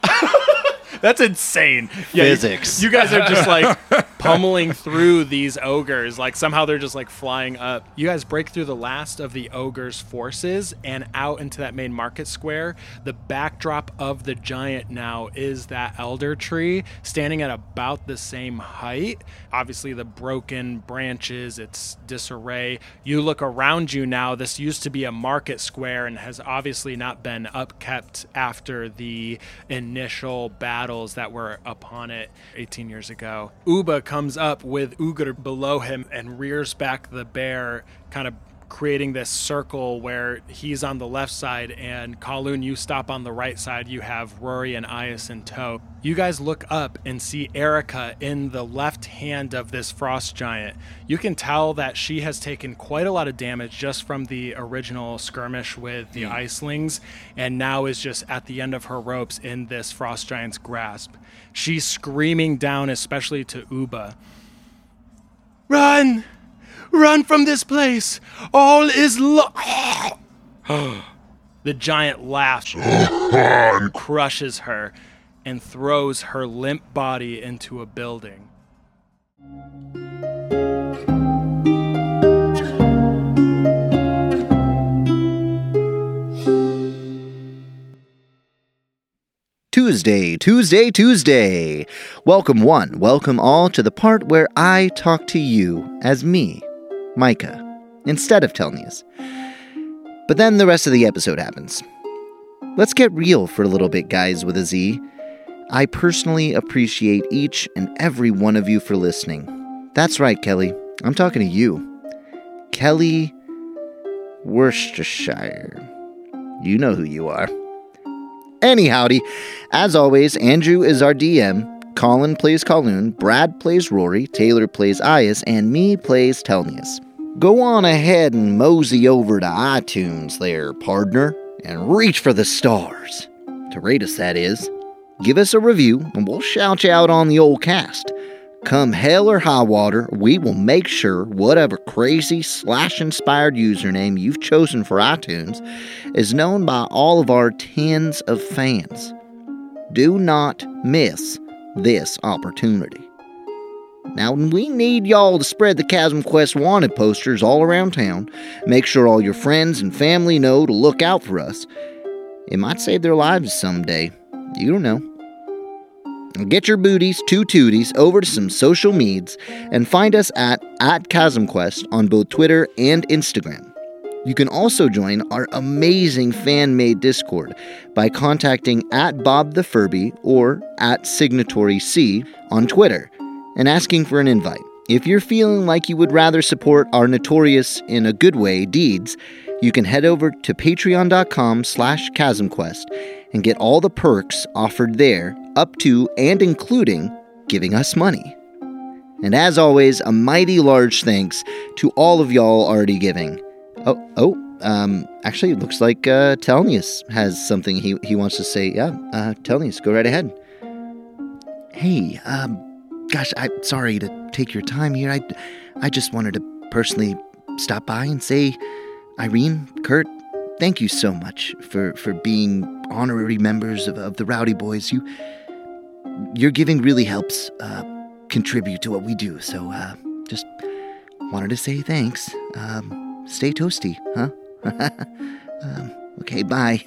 That's insane. Yeah, Physics. You, guys are just like pummeling through these ogres. Like somehow they're just like flying up. You guys break through the last of the ogres' forces and out into that main market square. The backdrop of the giant now is that elder tree standing at about the same height. Obviously, the broken branches, its disarray. You look around you now. This used to be a market square and has obviously not been upkept after the initial battles that were upon it 18 years ago. Uba comes up with Uger below him and rears back the bear, kind of creating this circle where he's on the left side and Kaloon, you stop on the right side. You have Rory and Ias in tow. You guys look up and see Erica in the left hand of this frost giant. You can tell that she has taken quite a lot of damage just from the original skirmish with the hmm. icelings and now is just at the end of her ropes in this frost giant's grasp. She's screaming down, especially to Uba. Run! Run from this place! All is lost! the giant laughs, and crushes her, and throws her limp body into a building. Tuesday, Tuesday, Tuesday. Welcome one, welcome all to the part where I talk to you as me, Micah, instead of Telnius. But then the rest of the episode happens. Let's get real for a little bit, guys, with a Z. I personally appreciate each and every one of you for listening. That's right, Kelly. I'm talking to you. Kelly Worcestershire. You know who you are. Any howdy. As always, Andrew is our DM, Colin plays Kaloon, Brad plays Rory, Taylor plays Ias, and me plays Telnius. Go on ahead and mosey over to iTunes there, partner, and reach for the stars. To rate us, that is. Give us a review, and we'll shout you out on the old cast. Come hell or high water, we will make sure whatever crazy slash inspired username you've chosen for iTunes is known by all of our tens of fans. Do not miss this opportunity. Now, we need y'all to spread the Chasm Quest wanted posters all around town. Make sure all your friends and family know to look out for us. It might save their lives someday. You don't know. Get your booties, two tooties, over to some social meds and find us at, at ChasmQuest on both Twitter and Instagram. You can also join our amazing fan made Discord by contacting at Bob the Furby or at Signatory C on Twitter and asking for an invite. If you're feeling like you would rather support our notorious, in a good way, deeds, you can head over to patreon.com slash chasmquest and get all the perks offered there, up to and including giving us money. And as always, a mighty large thanks to all of y'all already giving. Oh, oh, um, actually, it looks like uh, Telnius has something he, he wants to say. Yeah, uh, Telnius, go right ahead. Hey, um, gosh, I'm sorry to take your time here. I, I just wanted to personally stop by and say, Irene, Kurt, thank you so much for, for being honorary members of, of the Rowdy Boys. You, your giving really helps uh, contribute to what we do. So, uh, just wanted to say thanks. Um, stay toasty, huh? um, okay, bye.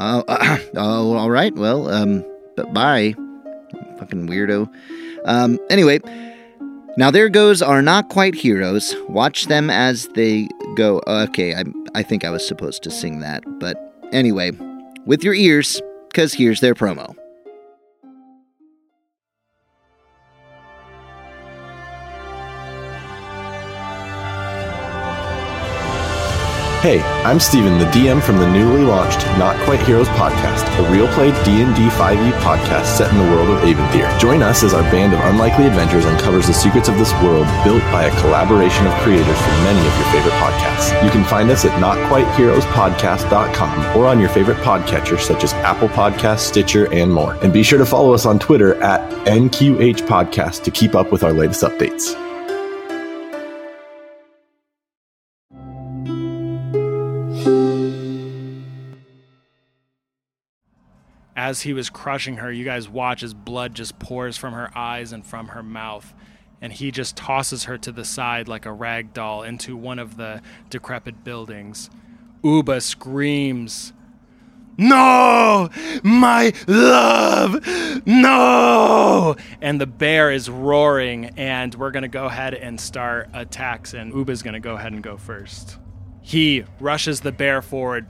Oh, oh, all right. Well, um, bye. Fucking weirdo. Um, anyway, now there goes our not quite heroes. Watch them as they go. Okay, I, I think I was supposed to sing that, but anyway, with your ears, because here's their promo. Hey, I'm Steven, the DM from the newly launched Not Quite Heroes podcast, a real play D&D 5e podcast set in the world of Aventhyr. Join us as our band of unlikely adventures uncovers the secrets of this world built by a collaboration of creators from many of your favorite podcasts. You can find us at notquiteheroespodcast.com or on your favorite podcatcher such as Apple Podcasts, Stitcher, and more. And be sure to follow us on Twitter at NQH Podcast to keep up with our latest updates. As he was crushing her, you guys watch as blood just pours from her eyes and from her mouth. And he just tosses her to the side like a rag doll into one of the decrepit buildings. Uba screams, No! My love! No! And the bear is roaring, and we're gonna go ahead and start attacks, and Uba's gonna go ahead and go first. He rushes the bear forward,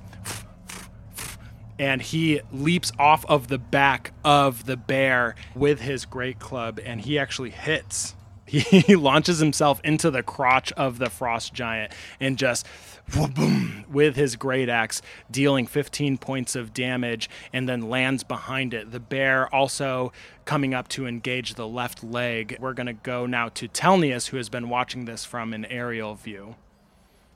and he leaps off of the back of the bear with his great club and he actually hits. He launches himself into the crotch of the frost giant and just boom with his great axe dealing 15 points of damage and then lands behind it. The bear also coming up to engage the left leg. We're going to go now to telnius who has been watching this from an aerial view.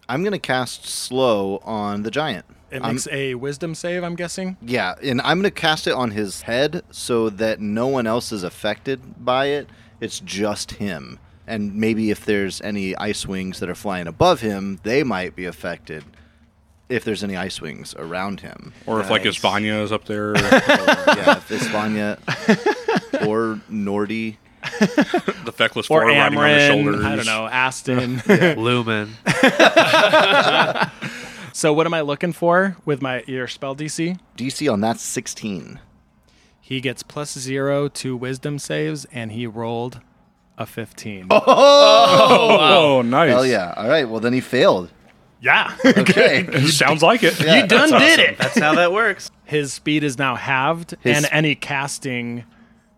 I'm going to cast slow on the giant. It I'm- makes a wisdom save i'm guessing Yeah, and I'm going to cast it on his head so that no one else is affected by it. It's just him. And maybe if there's any ice wings that are flying above him, they might be affected. If there's any ice wings around him. Or if like Nice. Espana is up there. yeah, if Ispanya or Nordy. the feckless or four riding on his shoulders. I don't know, Aston. Lumen. so what am I looking for with my your spell DC? DC on that's 16. He gets plus zero to wisdom saves, and he rolled a fifteen. Oh, nice. Hell yeah. All right, well then he failed. Yeah, Okay. Sounds like it. Yeah. you done did it. That's how that works. His speed is now halved, His- and any casting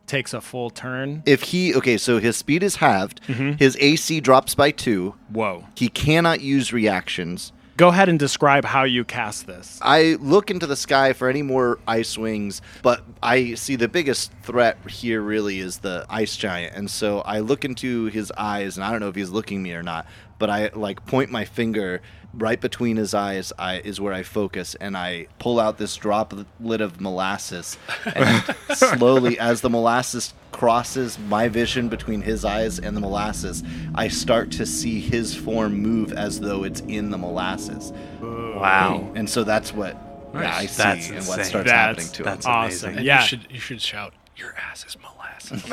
takes a full turn. if he okay, so his speed is halved, Mm-hmm. his AC drops by 2. Whoa! He cannot use reactions. Go ahead and describe how you cast this. I look into the sky for any more ice wings, but I see the biggest threat here really is the ice giant. And so I look into his eyes, and I don't know if he's looking me or not, but I like point my finger right between his eyes I, is where I focus, and I pull out this droplet of molasses. And slowly, as the molasses crosses my vision between his eyes and the molasses, I start to see his form move as though it's in the molasses. Wow. And so that's what yeah, I see That's and what insane. starts That's- happening to him. that's Awesome. amazing. And Yeah. you should you should shout, "Your ass is molasses."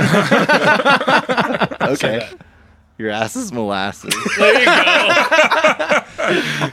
okay. Your ass is molasses. there you go.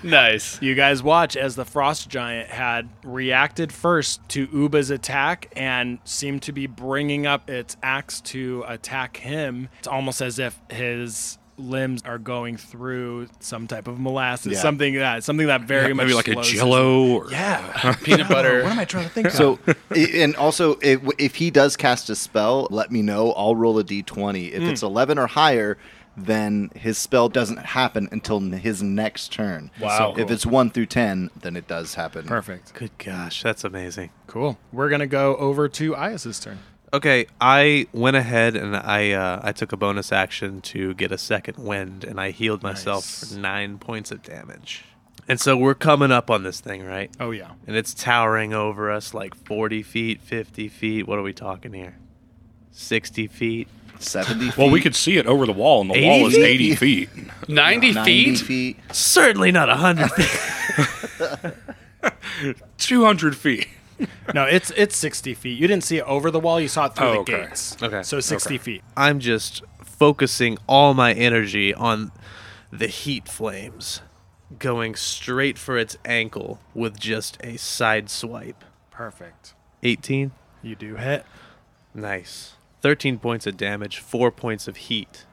nice. You guys watch as the frost giant had reacted first to Uba's attack and seemed to be bringing up its axe to attack him. It's almost as if his limbs are going through some type of molasses, Yeah. something that something that very much Maybe like a jello or Yeah, Peanut butter. What am I trying to think? of? so, i- and also, if, if he does cast a spell, let me know. I'll roll a d20. If hmm. it's 11 or higher, then his spell doesn't happen until n- his next turn. Wow. If it's 1 through 10, then it does happen. perfect, Good gosh, that's amazing. cool. We're gonna go over to Ias's turn. Okay, I went ahead and I uh, I took a bonus action to get a second wind, and I healed myself Nice. for nine points of damage. And so we're coming up on this thing, right? Oh yeah. And it's towering over us like 40 feet, 50 feet. What are we talking here? 60 feet. 70 feet. Well, we could see it over the wall, and the 80 wall is feet? 80 feet. 90, 90 feet? feet. Certainly not 100 feet. 200 feet. No, it's it's 60 feet. You didn't see it over the wall. You saw it through Oh, the okay. gates. Okay. So 60 feet. I'm just focusing all my energy on the heat flames, going straight for its ankle with just a side swipe. Perfect. 18. You do hit. Nice. 13 points of damage, 4 points of heat.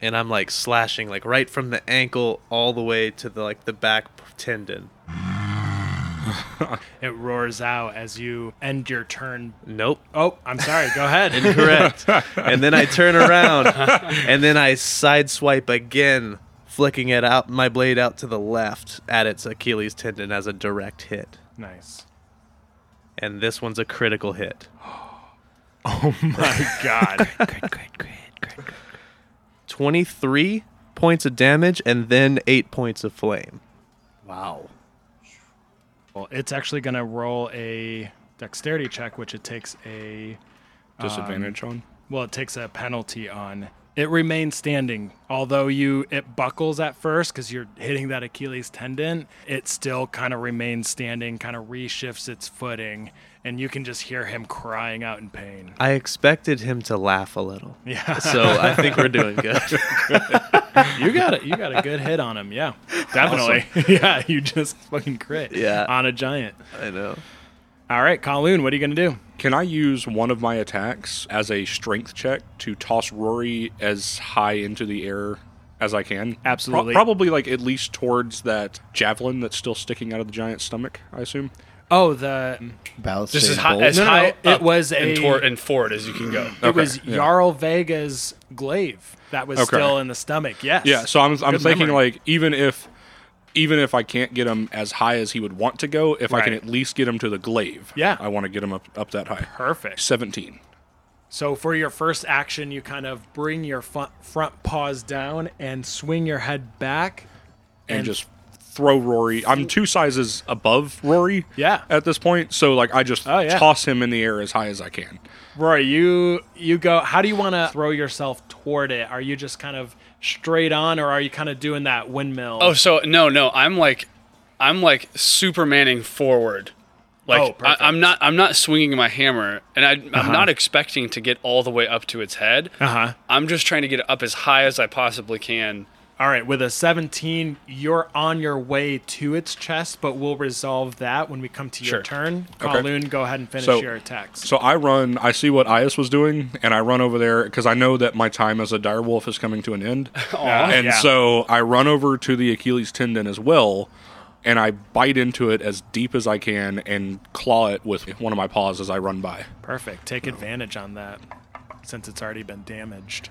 And I'm like slashing like right from the ankle all the way to the like the back tendon. It roars out as you end your turn. Nope. Oh, I'm sorry. Go ahead. Correct. and then I turn around and then I sideswipe again, flicking it out my blade out to the left at its Achilles tendon as a direct hit. nice. And this one's a critical hit. Oh my God. 23 points of damage and then 8 points of flame. Wow. Well, it's actually going to roll a dexterity check, which it takes a Disadvantage um, on. well, it takes a penalty on. It remains standing, although you it buckles at first because you're hitting that Achilles tendon. It still kind of remains standing, kind of reshifts its footing, and you can just hear him crying out in pain. I expected him to laugh a little. Yeah, So I think we're doing good. you got it. You got a good hit on him. Yeah, definitely. yeah, you just fucking crit. Yeah. on a giant. I know. All right, Kaloon, what are you gonna do? Can I use one of my attacks as a strength check to toss Rory as high into the air as I can? Absolutely. probably like at least towards that javelin that's still sticking out of the giant's stomach, I assume. Oh, the Ballast Just as save high, as No, no, high it up was and, a- tor- and forward as you can go. it was yeah. Jarl Vega's glaive that was Okay. still in the stomach. Yes. Yeah, so I'm I'm Good thinking memory. like even if even if I can't get him as high as he would want to go, if I can at least get him to the glaive, Yeah. I want to get him up up that high. perfect. Seventeen. So for your first action, you kind of bring your front, front paws down and swing your head back. and, And- just throw Rory. I'm two sizes above Rory. Yeah. At this point, so like I just Oh, yeah. toss him in the air as high as I can. Roy, you you go. How do you want to throw yourself toward it? Are you just kind of straight on, or are you kind of doing that windmill? Oh, so no, no, I'm like, I'm like Supermaning forward. Like Oh, I, perfect. I'm not, I'm not swinging my hammer, and I, I'm not expecting to get all the way up to its head. Uh huh. I'm just trying to get it up as high as I possibly can. All right, with a 17, you're on your way to its chest, but we'll resolve that when we come to your Sure. turn. Okay. Kaloon, go ahead and finish So- your attacks. So I run. I see what Ias was doing, and I run over there because I know that my time as a direwolf is coming to an end. and yeah. so I run over to the Achilles tendon as well, and I bite into it as deep as I can and claw it with one of my paws as I run by. Perfect. Take advantage on that since it's already been damaged.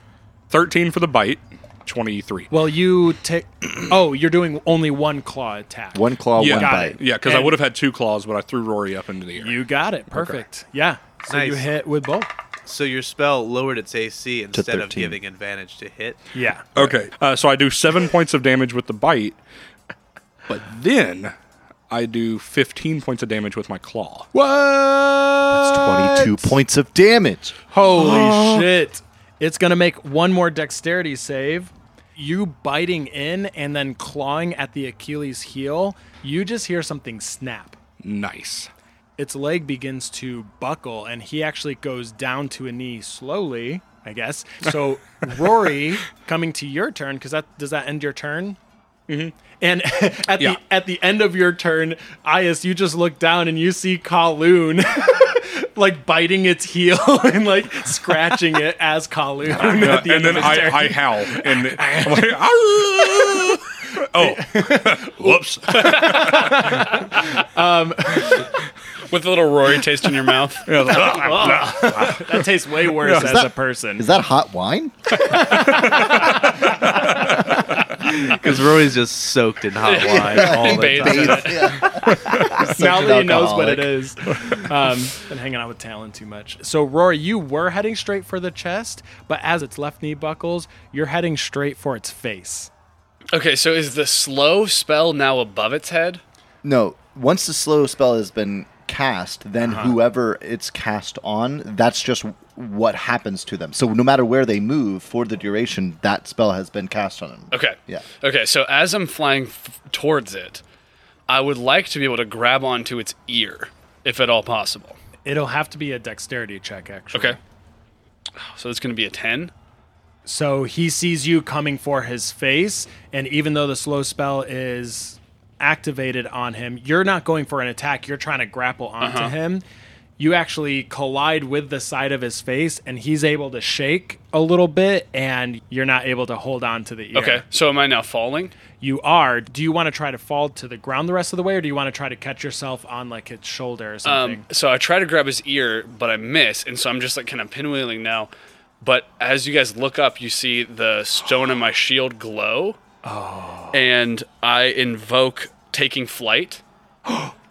Thirteen for the bite. Twenty-three. Well, you take. Oh, you're doing only one claw attack. One claw, yeah, one Got bite. it. Yeah, because I would have had two claws, but I threw Rory up into the air. You got it. Perfect. Yeah. So you hit with both. So your spell lowered its AC instead of giving advantage to hit. Yeah. Okay, uh, so I do seven points of damage with the bite, but then I do fifteen points of damage with my claw. What? That's 22 points of damage. Holy shit. It's going to make one more dexterity save. You biting in and then clawing at the Achilles heel, you just hear something snap. Nice. Its leg begins to buckle and he actually goes down to a knee slowly, I guess. So, Rory, coming to your turn, because that does that end your turn? Mm-hmm. And at Yeah. the at the end of your turn, Ias, you just look down and you see Kaloon like biting its heel and like scratching it as Kaloon. at the and end then his. I, I howl and I'm like, "Ah!" oh, whoops. Um, With a little Rory taste in your mouth. Ah, ah, ah. that tastes way worse as that- a person. Is that hot wine? Because Rory's just soaked in hot wine all the Bathed time. in it. now an that he knows what it is. Um, been hanging out with Talon too much. So, Rory, you were heading straight for the chest, but as its left knee buckles, you're heading straight for its face. Okay, so is the slow spell now above its head? No, once the slow spell has been cast, then Uh-huh. whoever it's cast on, that's just what happens to them. So no matter where they move for the duration, that spell has been cast on them. Okay. Yeah. Okay, so as I'm flying f- towards it, I would like to be able to grab onto its ear, if at all possible. It'll have to be a dexterity check, actually. Okay. So it's going to be a 10. So he sees you coming for his face, and even though the slow spell is activated on him, you're not going for an attack. You're trying to grapple onto Uh-huh. him. You actually collide with the side of his face, and he's able to shake a little bit, and you're not able to hold on to the ear. Okay, so am I now falling? You are. Do you want to try to fall to the ground the rest of the way, or do you want to try to catch yourself on like its shoulder or something? Um, so I try to grab his ear, but I miss, and so I'm just like kind of pinwheeling now. But as you guys look up, you see the stone in my shield glow. Oh. And I invoke taking flight.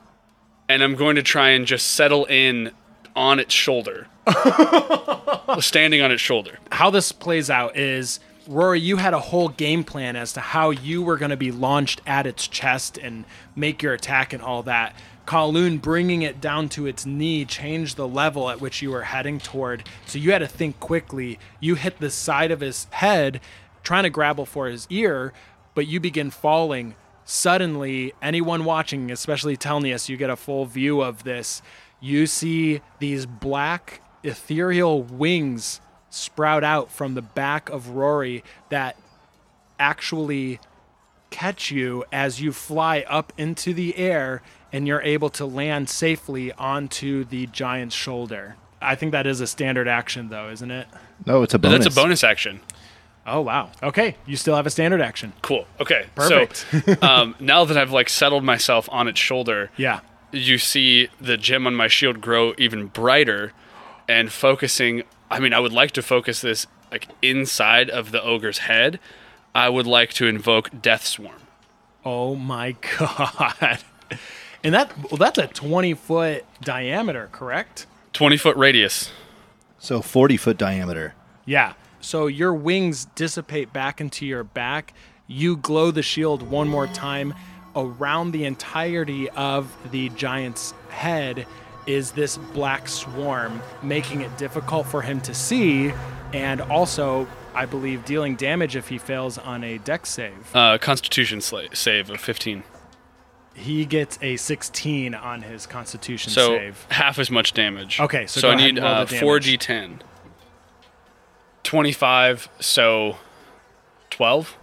and I'm going to try and just settle in on its shoulder. Standing on its shoulder. how this plays out is Rory, you had a whole game plan as to how you were going to be launched at its chest and make your attack and all that. Kaloon bringing it down to its knee changed the level at which you were heading toward. So you had to think quickly. You hit the side of his head, trying to grapple for his ear, but you begin falling. Suddenly, anyone watching, especially Telnius, you get a full view of this. You see these black ethereal wings sprout out from the back of Rory that actually catch you as you fly up into the air and you're able to land safely onto the giant's shoulder. I think that is a standard action, though, isn't it? No, it's a bonus. that's a bonus action. Oh, wow. Okay, you still have a standard action. Cool. Okay. Perfect. So um, now that I've like settled myself on its shoulder, Yeah. you see the gem on my shield grow even brighter and focusing i mean i would like to focus this like inside of the ogre's head i would like to invoke death swarm Oh my god. And that well, that's a 20 foot diameter, correct? 20 foot radius so 40 foot diameter. Yeah. So your wings dissipate back into your back. You glow the shield one more time. Around the entirety of the giant's head is this black swarm, making it difficult for him to see, and also, I believe, dealing damage if he fails on a deck save. uh, constitution sla- save of 15 He gets a 16 on his constitution so save. half as much damage Okay, so so i need uh, the 4d10 25 so 12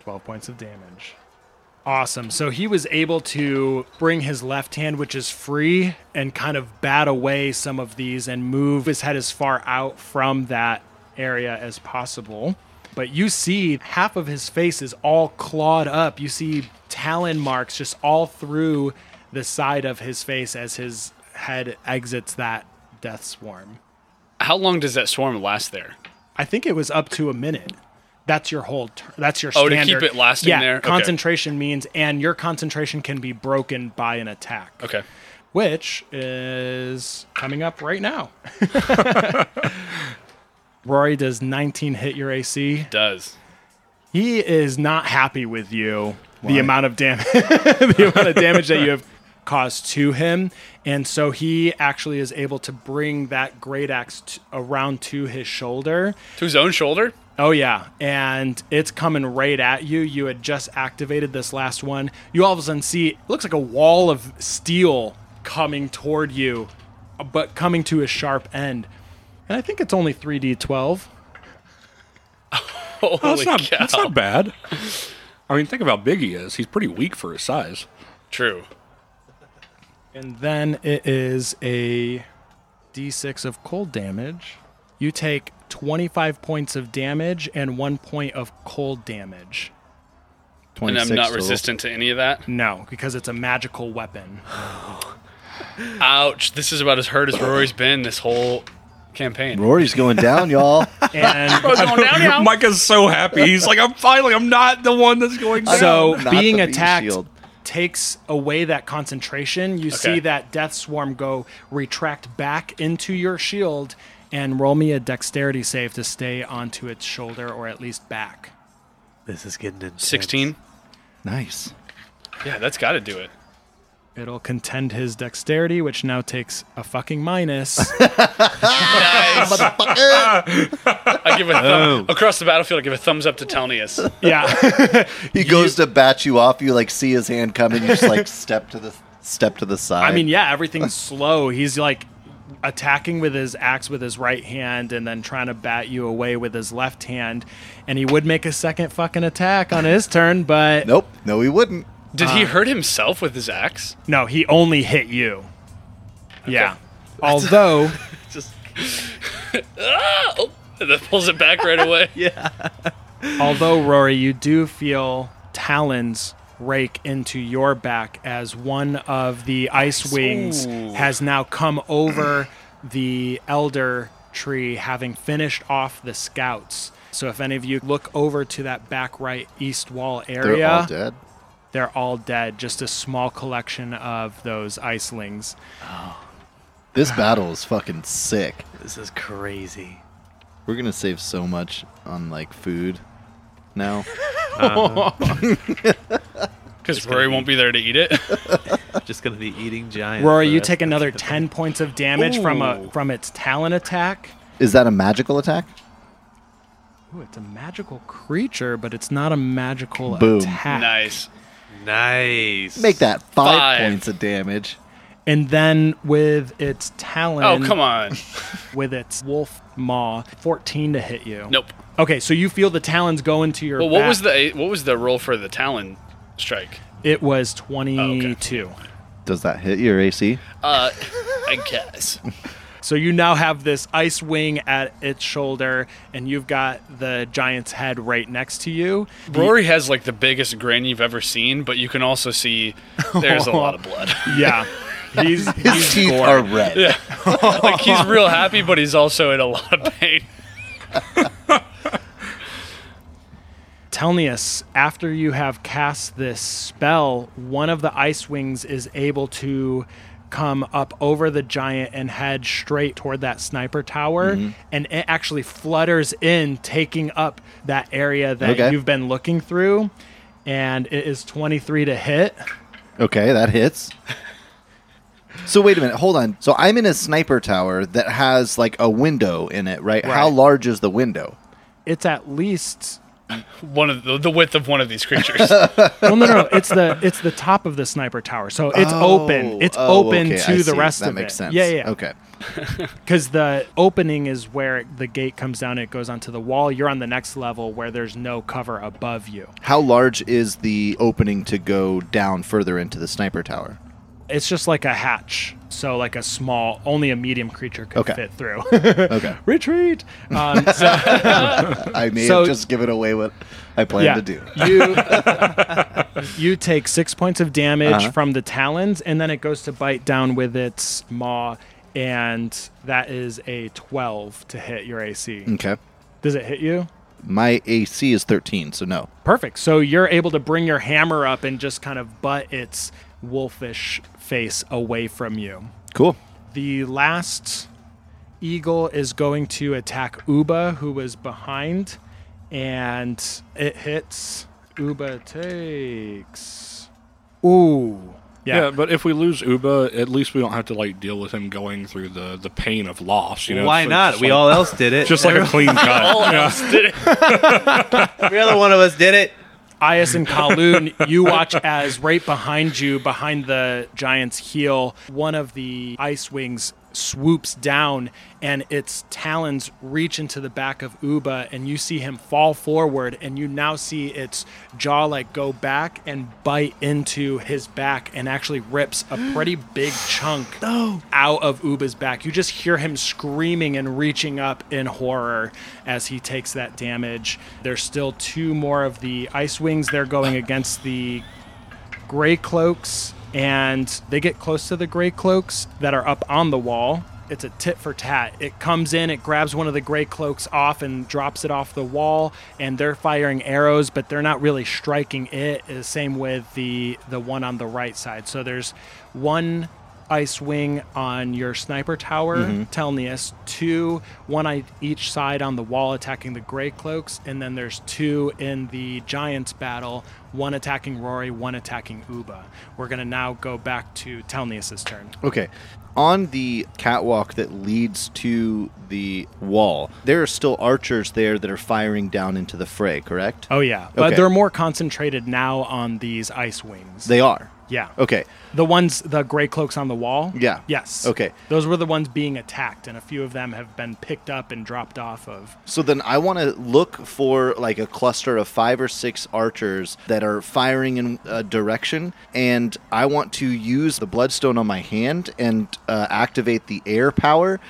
12 points of damage. Awesome. So he was able to bring his left hand, which is free, and kind of bat away some of these and move his head as far out from that area as possible. But you see half of his face is all clawed up. You see talon marks just all through the side of his face as his head exits that death swarm. how long does that swarm last there I think it was up to a minute. That's your whole. Tur- that's your Oh, to standard. keep it lasting yeah, there? Okay. Concentration means, and your concentration can be broken by an attack, okay which is coming up right now. Rory does 19 hit your AC. He does He is not happy with you. The amount of damage, the amount of damage that you have caused to him, and so he actually is able to bring that great axe t- around to his shoulder. to his own shoulder Oh yeah, and it's coming right at you. You had just activated this last one. You all of a sudden see it looks like a wall of steel coming toward you, but coming to a sharp end. And I think it's only 3d12. holy That's not, cow that's not bad. I mean, think of how big he is. He's pretty weak for his size. true And then it is a d6 of cold damage. You take 25 points of damage and 1 point of cold damage. and i'm not total. resistant to any of that No, because it's a magical weapon. Ouch. This is about as hurt as Rory's been this whole campaign. Rory's going down, y'all. And going down now. Micah's so happy. He's like, I'm finally, I'm not the one that's going down. so being attacked shield. Takes away that concentration. You see that death swarm go retract back into your shield and roll me a dexterity save to stay onto its shoulder or at least back. This is getting intense. 16. Nice. Yeah, that's got to do it. It'll contend his dexterity, which now takes a fucking minus. I give a thumb, oh. across the battlefield. I give a thumbs up to Telnius. yeah. He goes to bat you off. You like see his hand coming. You just like step to the step to the side. I mean, yeah, everything's slow. He's like attacking with his axe with his right hand and then trying to bat you away with his left hand. And he would make a second fucking attack on his turn, but nope. No, he wouldn't. Did he hurt himself with his axe? no, he only hit you. Yeah. Although Just. ah! Oh, and then pulls it back right away. Yeah. Although, Rory, you do feel talons rake into your back as one of the ice wings has now come over the elder tree, having finished off the scouts. So, if any of you look over to that back right east wall They're area, all dead. They're all dead. Just a small collection of those icelings. Oh. This battle is fucking sick. This is crazy. We're gonna save so much on like food now. Um, because Rory won't be there to eat it. Just gonna be eating giant. Rory, you take another of the- 10 points of damage from a from its talon attack. Is that a magical attack? Ooh, it's a magical creature, but it's not a magical Boom. attack. nice. Nice. Make that five, Five. points of damage. And then with its talon, Oh, come on. with its wolf maw, 14 to hit you. Nope. Okay, so you feel the talons go into your Well, what back. was the what was the roll for the Talon strike? It was 22. Does that hit your AC? Uh, I guess. So you now have this ice wing at its shoulder, and you've got the giant's head right next to you. Rory has like the biggest grin you've ever seen, but you can also see there's a lot of blood. Yeah. He's, His he's teeth gored. are red. Yeah. like he's real happy, but he's also in a lot of pain. Telnius, after you have cast this spell, one of the ice wings is able to come up over the giant and head straight toward that sniper tower mm-hmm. and it actually flutters in taking up that area that Okay. you've been looking through and it is 23 to hit Okay, that hits. So wait a minute, hold on. So I'm in a sniper tower that has like a window in it, right? How large is the window? it's at least One of the, the width of one of these creatures. well no no no it's the it's the top of the sniper tower so it's oh, open it's Oh, open okay, to I the see. rest that of makes it sense. yeah yeah Okay. because the opening is where the gate comes down and it goes onto the wall you're on the next level where there's no cover above you How large is the opening to go down further into the sniper tower? It's just like a hatch so like a small only a medium creature could Okay. fit through Okay. retreat um, so, I may So- have just given away what I plan yeah to do. you you take six points of damage Uh-huh. from the talons and then it goes to bite down with its maw and that is a 12 to hit your ac Okay. does it hit you My AC is 13, so no. Perfect. So you're able to bring your hammer up and just kind of butt its wolfish face away from you. Cool. The last eagle is going to attack Uba, who was behind, and it hits. Uba takes. Ooh. Yeah. Yeah. but if we lose Uba, at least we don't have to like deal with him going through the the pain of loss. You know, Why It's not? We like- all else did it. just like a clean cut. All Yeah. else did it. Every other one of us did it. Ias and Kaloon, you watch as right behind you, behind the giant's heel, one of the ice wings swoops down and its talons reach into the back of Uba and you see him fall forward and you now see its jaw like go back and bite into his back and actually rips a pretty big chunk out of Uba's back. You just hear him screaming and reaching up in horror as he takes that damage. There's still two more of the ice wings. They're going against the gray cloaks and they get close to the gray cloaks that are up on the wall it's a tit for tat. It comes in, it grabs one of the gray cloaks off and drops it off the wall, and they're firing arrows, but they're not really striking it. The same with the the one on the right side. So there's one ice wing on your sniper tower, mm-hmm. Telnius, two, one on each side on the wall attacking the gray cloaks, and then there's two in the giants battle, one attacking Rory, one attacking Uba. We're gonna now go back to Telnius's turn. Okay. On the catwalk that leads to the wall, there are still archers there that are firing down into the fray, correct? Oh yeah, but they're more concentrated now on these ice wings. They are. Yeah. Okay. The ones, the gray cloaks on the wall. Yeah. Yes. Okay. Those were the ones being attacked, and a few of them have been picked up and dropped off of. So then I want to look for like a cluster of five or six archers that are firing in a direction, and I want to use the bloodstone on my hand and uh, activate the air power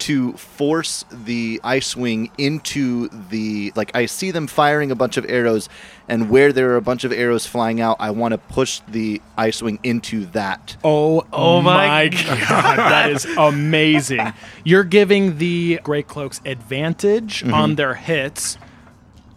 to force the ice wing into the like I see them firing a bunch of arrows and where there are a bunch of arrows flying out I want to push the ice wing into that Oh, Oh my my god, that is amazing! You're giving the gray cloaks advantage Mm-hmm. on their hits.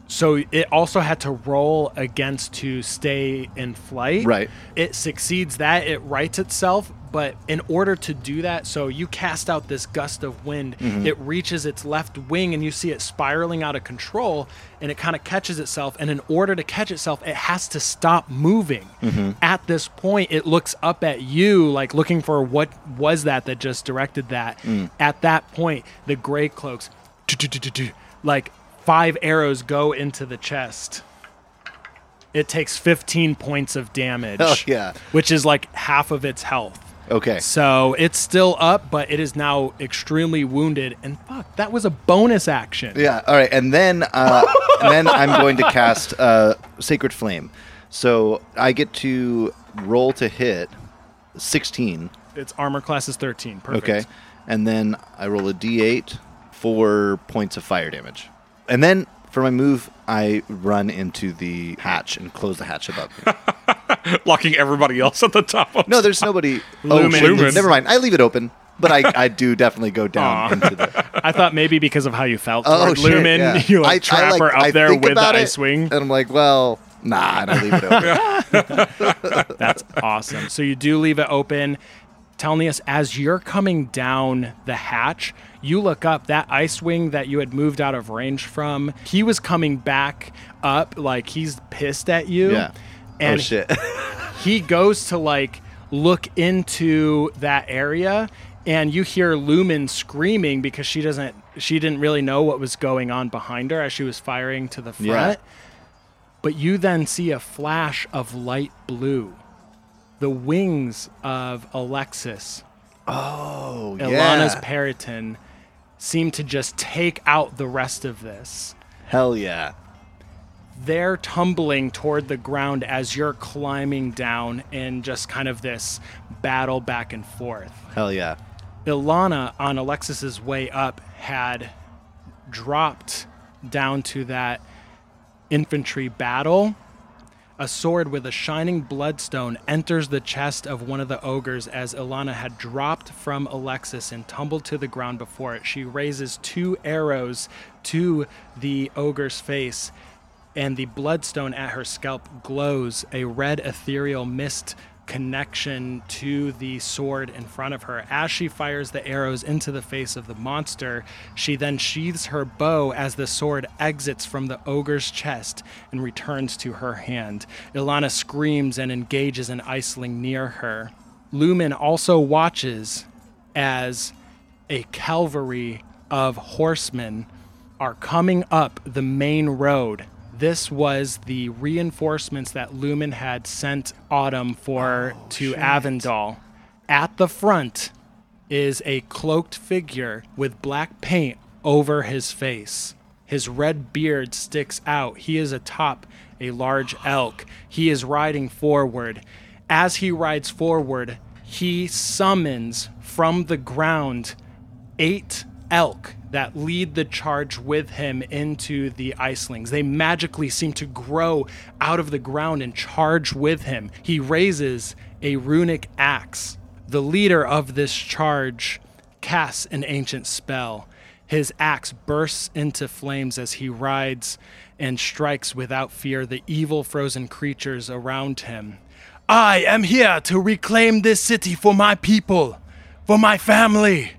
So it also had to roll against to stay in flight. Right. It succeeds that, it rights itself, but in order to do that, so you cast out this gust of wind, Mm-hmm. it reaches its left wing and you see it spiraling out of control and it kind of catches itself. And in order to catch itself, it has to stop moving. Mm-hmm. At this point, it looks up at you, like looking for what was that that just directed that. Mm. At that point, the gray cloaks, like five arrows go into the chest. It takes 15 points of damage. Hell yeah. Which is like half of its health. Okay So it's still up, but it is now extremely wounded. And fuck, that was a bonus action. Yeah. All right, and then uh, and then I'm going to cast uh, Sacred Flame. So I get to roll to hit, sixteen. Its armor class is 13. Perfect. Okay, and then I roll a d8, four points of fire damage, and then for my move I run into the hatch and close the hatch above me. locking everybody else at the top. Of No, there's nobody. oh, Lumen. shit, Lumen. never mind. I leave it open, but I, I do definitely go down into the. I thought maybe because of how you felt Oh shit! Lumen, yeah. you like I- I, trap like, her up I there with the about it, ice wing. and I'm like, well, nah, and I leave it open. That's awesome. So you do leave it open. Telling us as you're coming down the hatch, you look up that ice wing that you had moved out of range from. He was coming back up, like he's pissed at you. yeah. Oh, and oh shit. he goes to like look into that area and you hear Lumen screaming because she doesn't she didn't really know what was going on behind her as she was firing to the front. Yeah. But you then see a flash of light blue. The wings of Alexis, oh Ilana's yeah. Periton, seem to just take out the rest of this. Hell yeah. they're tumbling toward the ground as you're climbing down in just kind of this battle back and forth. Hell yeah. Ilana on Alexis's way up had dropped down to that infantry battle. A sword with a shining bloodstone enters the chest of one of the ogres as Ilana had dropped from Alexis and tumbled to the ground before it. She raises two arrows to the ogre's face, and the bloodstone at her scalp glows a red ethereal mist connection to the sword in front of her. As she fires the arrows into the face of the monster, she then sheathes her bow as the sword exits from the ogre's chest and returns to her hand. Ilana screams and engages an iceling near her. Lumen also watches as a cavalry of horsemen are coming up the main road. This was the reinforcements that Lumen had sent Autumn for oh, to Avendal. At the front is a cloaked figure with black paint over his face. His red beard sticks out. He is atop a large elk. He is riding forward. As he rides forward, he summons from the ground eight elk that lead the charge with him into the icelings. They magically seem to grow out of the ground and charge with him. He raises a runic axe. The leader of this charge casts an ancient spell. His axe bursts into flames as he rides and strikes without fear the evil frozen creatures around him. I am here to reclaim this city for my people, for my family.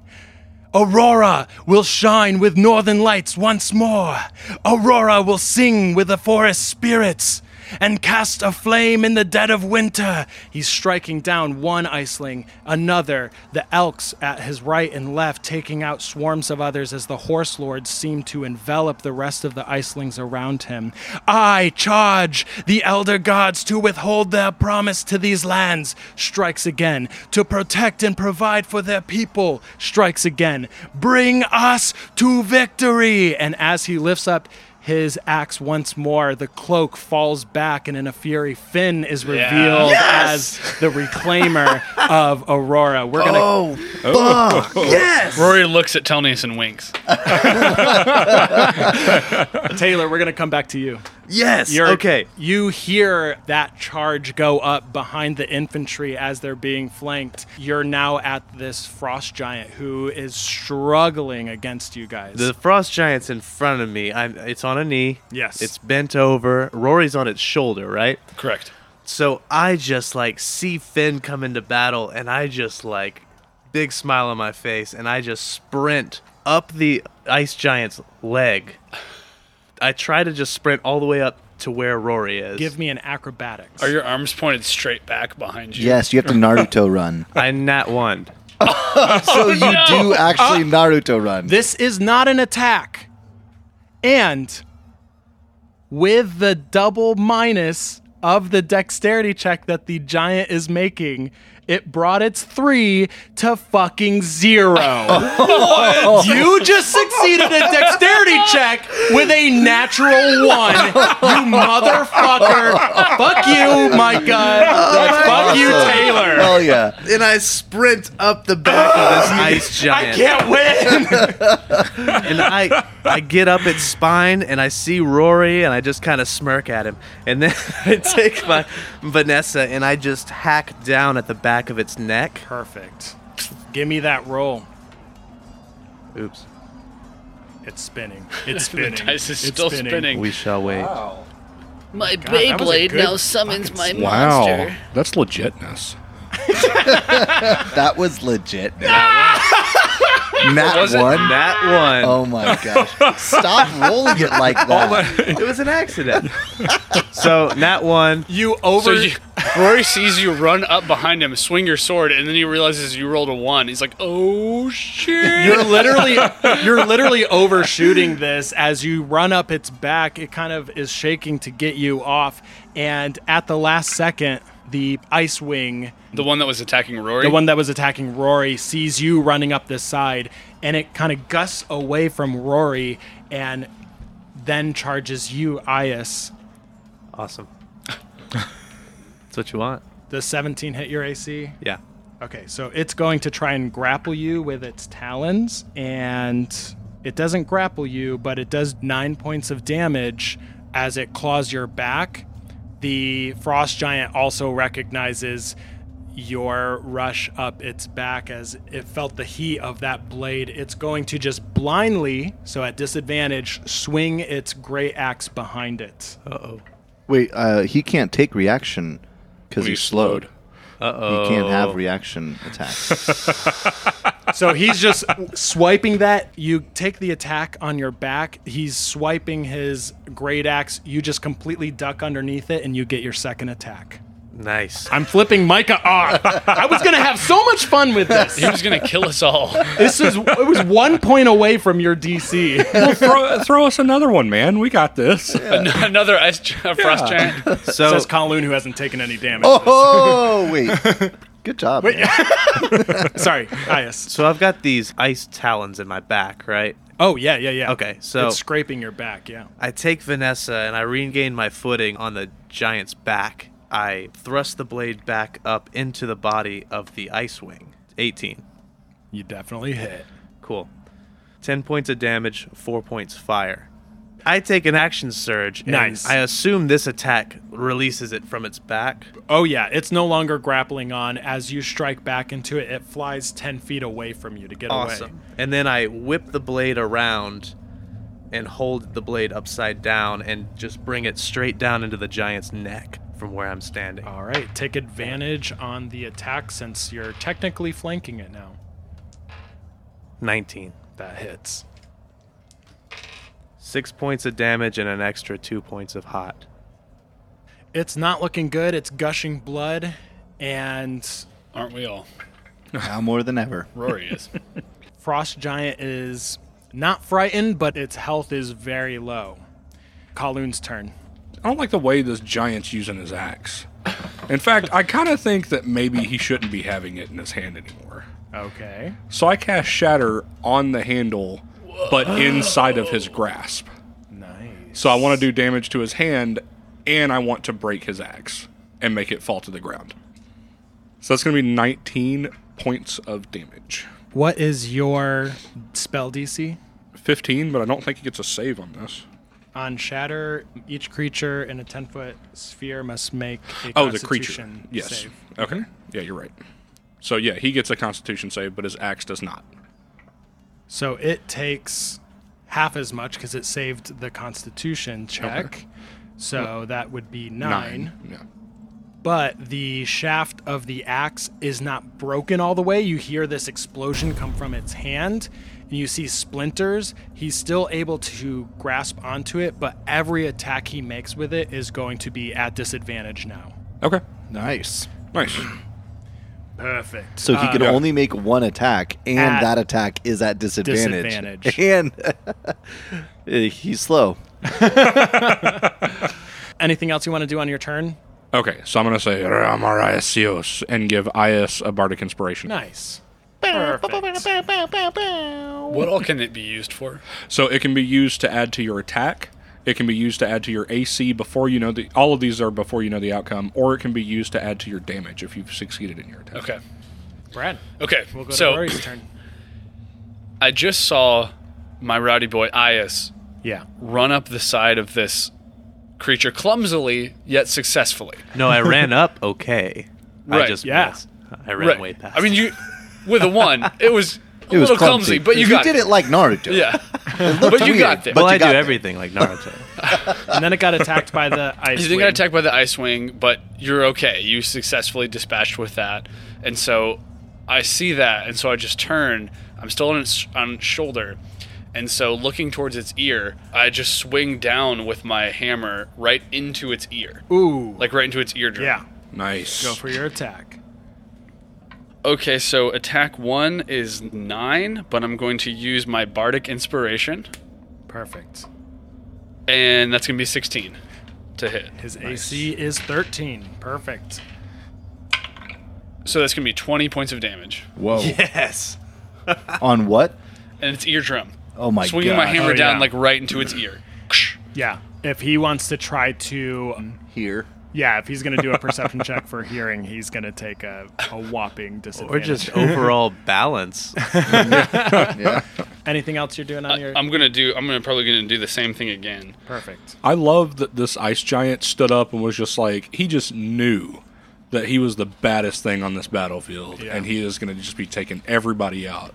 Aurora will shine with northern lights once more. Aurora will sing with the forest spirits and cast a flame in the dead of winter. He's striking down one iceling, another, the elks at his right and left, taking out swarms of others as the horse lords seem to envelop the rest of the icelings around him. I charge the elder gods to withhold their promise to these lands. Strikes again. To protect and provide for their people. Strikes again. Bring us to victory. And as he lifts up his axe once more. The cloak falls back, and in a fury, Finn is revealed as the reclaimer of Aurora. We're gonna. Oh, oh. fuck. yes. Rory looks at Telnius and winks. Taylor, we're gonna come back to you. Yes. You're, okay. You hear that charge go up behind the infantry as they're being flanked. You're now at this frost giant who is struggling against you guys. The frost giant's in front of me. I'm. It's on a knee. Yes. It's bent over. Rory's on its shoulder, right? Correct. So I just like see Finn come into battle, and I just like big smile on my face, and I just sprint up the ice giant's leg. I try to just sprint all the way up to where Rory is. Give me an acrobatics. Are your arms pointed straight back behind you? Yes, you have to Naruto run. I nat one. So you do actually Naruto run. This is not an attack. And with the double minus of the dexterity check that the giant is making, it brought its three to fucking zero. you just succeeded a dexterity check with a natural one. You motherfucker. Fuck you, Micah. Fuck you, Taylor. Hell yeah. And I sprint up the back of this ice giant. I giant. can't win. and I I get up its spine and I see Rory and I just kind of smirk at him. And then I take my Vanessa and I just hack down at the back of its neck. Perfect. Give me that roll. Oops. It's spinning. It's The spinning. dice is It's still spinning. We shall wait. My that was a Beyblade now summons my fucking Wow, monster. that's legitness. That was legit. Nat was it? one. That one. Oh my gosh! Stop rolling it like that. It was an accident. so Nat one. You over. So you, Rory sees you run up behind him, swing your sword, and then he realizes you rolled a one. He's like, "Oh shit!" you're literally you're literally overshooting this as you run up its back. It kind of is shaking to get you off, and at the last second, the ice wing, The one that was attacking Rory. the one that was attacking Rory, sees you running up this side, and it kind of gusts away from Rory, and then charges you, Ias. Awesome. That's what you want. The 17 hit your AC? Yeah. Okay, so it's going to try and grapple you with its talons, and it doesn't grapple you, but it does nine points of damage as it claws your back. The frost giant also recognizes your rush up its back as it felt the heat of that blade. It's going to just blindly, so at disadvantage, swing its great axe behind it. Uh oh. Wait, uh, he can't take reaction because When he's he's slowed. Uh oh. He can't have reaction attacks. So he's just swiping that. You take the attack on your back. He's swiping his great axe. You just completely duck underneath it, and you get your second attack. Nice. I'm flipping Micah off. I was gonna have so much fun with this. he was gonna kill us all. This is it was one point away from your DC. Well, throw, throw us another one, man. We got this. Another ice gi- frost giant. So Says Kaloon, who hasn't taken any damage. oh wait, good job. man. Sorry, Ias. so I've got these ice talons in my back, right? Oh yeah, yeah, yeah. Okay, so it's scraping your back. Yeah. I take Vanessa and I regain my footing on the giant's back. I thrust the blade back up into the body of the ice wing. 18. You definitely hit. Cool. 10 points of damage, 4 points fire. I take an action surge. and Nice. I assume this attack releases it from its back. Oh yeah, it's no longer grappling on. As you strike back into it, it flies ten feet away from you to get away. Awesome. And then I whip the blade around and hold the blade upside down and just bring it straight down into the giant's neck from where I'm standing. All right, take advantage on the attack since you're technically flanking it now. 19. That hits. Six points of damage and an extra two points of hot. It's not looking good. It's gushing blood, and Aren't we all? Now more than ever. Rory is. Frost Giant is not frightened, but its health is very low. Kaloon's turn. I don't like the way this giant's using his axe. In fact, I kind of think that maybe he shouldn't be having it in his hand anymore. Okay. So I cast Shatter on the handle, but inside of his grasp. Nice. So I want to do damage to his hand, and I want to break his axe and make it fall to the ground. So that's going to be 19 points of damage. What is your spell DC? 15, but I don't think he gets a save on this. On Shatter, each creature in a 10 foot sphere must make a Oh, the creature. Constitution Yes. save. Okay. Yeah, you're right. So yeah, he gets a Constitution save, but his axe does not. So it takes half as much because it saved the Constitution check. So that would be nine. Yeah. But the shaft of the axe is not broken all the way. You hear this explosion come from its hand, and you see splinters. He's still able to grasp onto it, but every attack he makes with it is going to be at disadvantage now. Okay. Nice. Nice. Perfect. So he Uh, can yeah. only make one attack, and At that attack is at disadvantage. disadvantage. And eh, he's slow. Anything else you want to do on your turn? Okay, so I'm going to say Ramarasios and give Ias a bardic inspiration. Nice. Perfect. what all can it be used for? So it can be used to add to your attack. It can be used to add to your AC before you know the. All of these are before you know the outcome, or it can be used to add to your damage if you've succeeded in your attack. Okay. Brad, Okay. we'll go so to Rory's turn. I just saw my rowdy boy Ias Yeah. run up the side of this creature clumsily yet successfully. No, I ran up okay. I Right, just yeah. missed. I ran way past. I mean, you with a one, it was a It was little clumsy, but you got did it like Naruto. Yeah, but you weird, got there. but well, you I do there. everything like Naruto. And then it got attacked by the ice. You didn't wing. get attacked by the ice wing, but you're okay. You successfully dispatched with that, and so I see that, and so I just turn. I'm still on its on its shoulder, and so looking towards its ear, I just swing down with my hammer right into its ear, Ooh. like right into its eardrum. yeah. Nice. Go for your attack. Okay, so attack one is nine, but I'm going to use my bardic inspiration, Perfect. and that's gonna be 16 to hit. His AC is 13. Perfect. So that's gonna be 20 points of damage, Whoa. yes. On what? and it's eardrum. Oh my god. Swinging my god. hammer Oh, down yeah. like right into its ear. Yeah. If he wants to try to, Here. Yeah, if he's going to do a perception check for hearing, he's going to take a, a whopping disadvantage. Or just overall balance. Yeah. anything else you're doing on your? I'm gonna do. I'm gonna probably gonna do the same thing again. Perfect. I love that this ice giant stood up and was just like he just knew that he was the baddest thing on this battlefield, Yeah. and he is going to just be taking everybody out.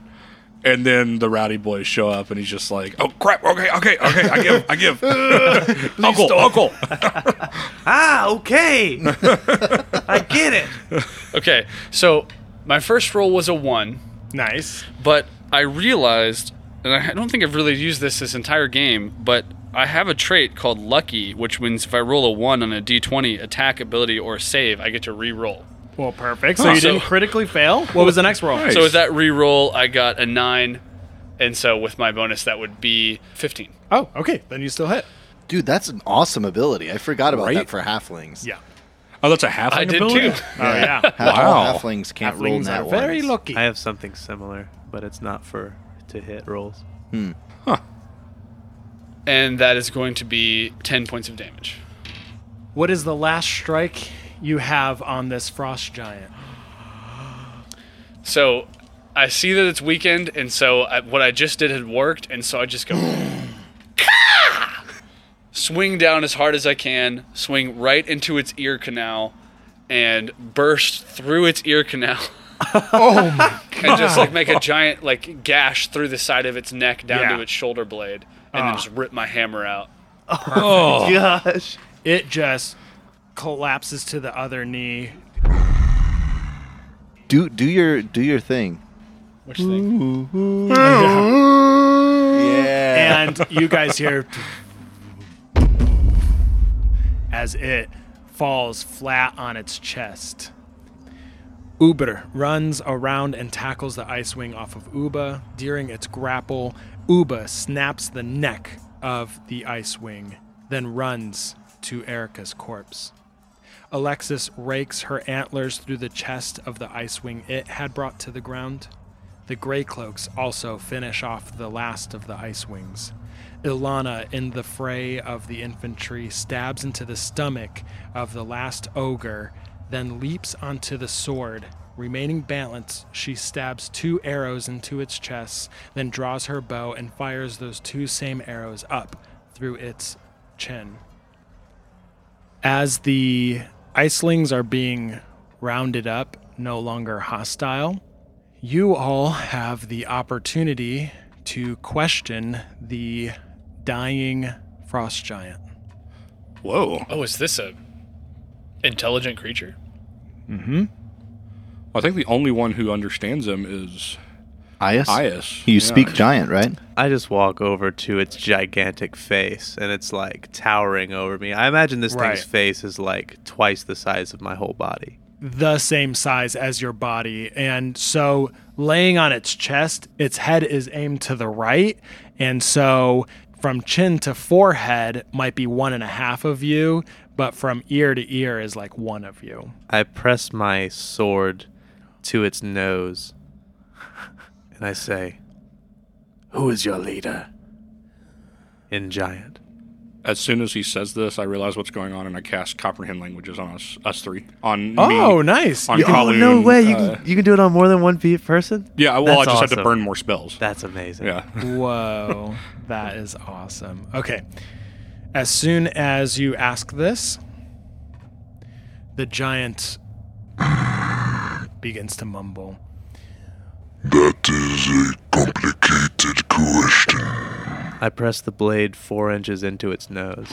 And then the rowdy boys show up, and he's just like, "Oh crap! Okay, okay, okay. I give, I give. uncle, uncle." ah, okay. I get it. Okay, so my first roll was a one, Nice. but I realized, and I don't think I've really used this this entire game, but I have a trait called Lucky, which means if I roll a one on a d20 attack ability or save, I get to re-roll. Well, perfect. So Huh. you So- didn't critically fail. What was the next roll? Nice. So with that re-roll, I got a nine, and so with my bonus, that would be 15. Oh, okay. Then you still hit. Dude, that's an awesome ability. I forgot about Right? that for halflings. Yeah. Oh, that's a half. I did ability? Oh yeah. Half, Wow. All halflings can't roll Halflings that are very lucky. I have something similar, but it's not for to hit rolls. Hmm. And that is going to be 10 points of damage. What is the last strike you have on this frost giant? So I see that it's weakened, and so I, what I just did had worked, and so I just go. Swing down as hard as I can, swing right into its ear canal, and burst through its ear canal. Oh my god. and just like make a giant like gash through the side of its neck down Yeah. to its shoulder blade, and then ah. just rip my hammer out. Oh, Gosh. it just collapses to the other knee. Do do your do your thing. Which thing? Yeah. and you guys hear as it falls flat on its chest. Uger runs around and tackles the ice wing off of Uba. During its grapple, Uba snaps the neck of the ice wing, then runs to Erica's corpse. Alexis rakes her antlers through the chest of the ice wing it had brought to the ground. The Grey Cloaks also finish off the last of the Ice Wings. Ilana, in the fray of the infantry, stabs into the stomach of the last ogre, then leaps onto the sword. Remaining balanced, she stabs two arrows into its chest, then draws her bow and fires those two same arrows up through its chin. As the icelings are being rounded up, no longer hostile, you all have the opportunity to question the dying frost giant. Whoa. Oh, is this a intelligent creature? Mm-hmm. I think the only one who understands him is Ias? Ias. You Yeah. speak giant, right? I just walk over to its gigantic face and it's like towering over me. I imagine this Right. thing's face is like twice the size of my whole body. The same size as your body. And so, laying on its chest, its head is aimed to the right. And so, from chin to forehead might be one and a half of you, but from ear to ear is like one of you. I press my sword to its nose and I say, Who is your leader? In giant. As soon as he says this, I realize what's going on, and I cast comprehend languages on us, us three, on Oh, me, nice. on You- Oh, no way. You, uh, can, you can do it on more than one pe- person? yeah, well, I That's just had to burn more spells. That's amazing. yeah. Whoa, that is awesome. Okay. As soon as you ask this, the giant begins to mumble. That is a complicated question. I press the blade four inches into its nose.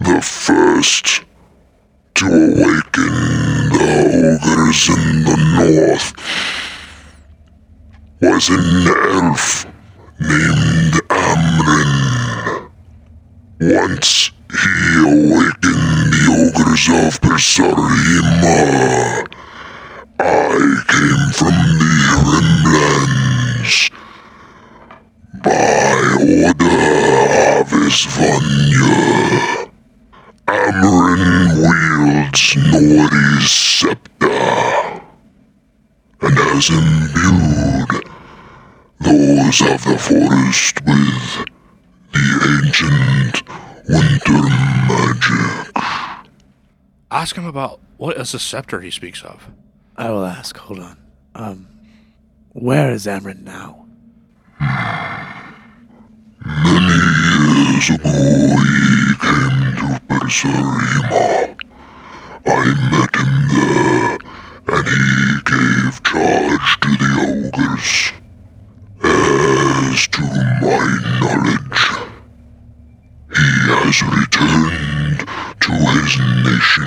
The first to awaken the ogres in the north was an elf named Amryn. Once he awakened the ogres of Persarima, I came from the Rimlands by order of Isvanya. Amarin wields Nori's scepter and has imbued those of the forest with the ancient winter magic. Ask him about what is the scepter he speaks of. I will ask. Hold on. Um, where is Amryn now? Many years ago, he came to Persarima. I met him there, and he gave charge to the ogres. As to my knowledge, he has returned to his nation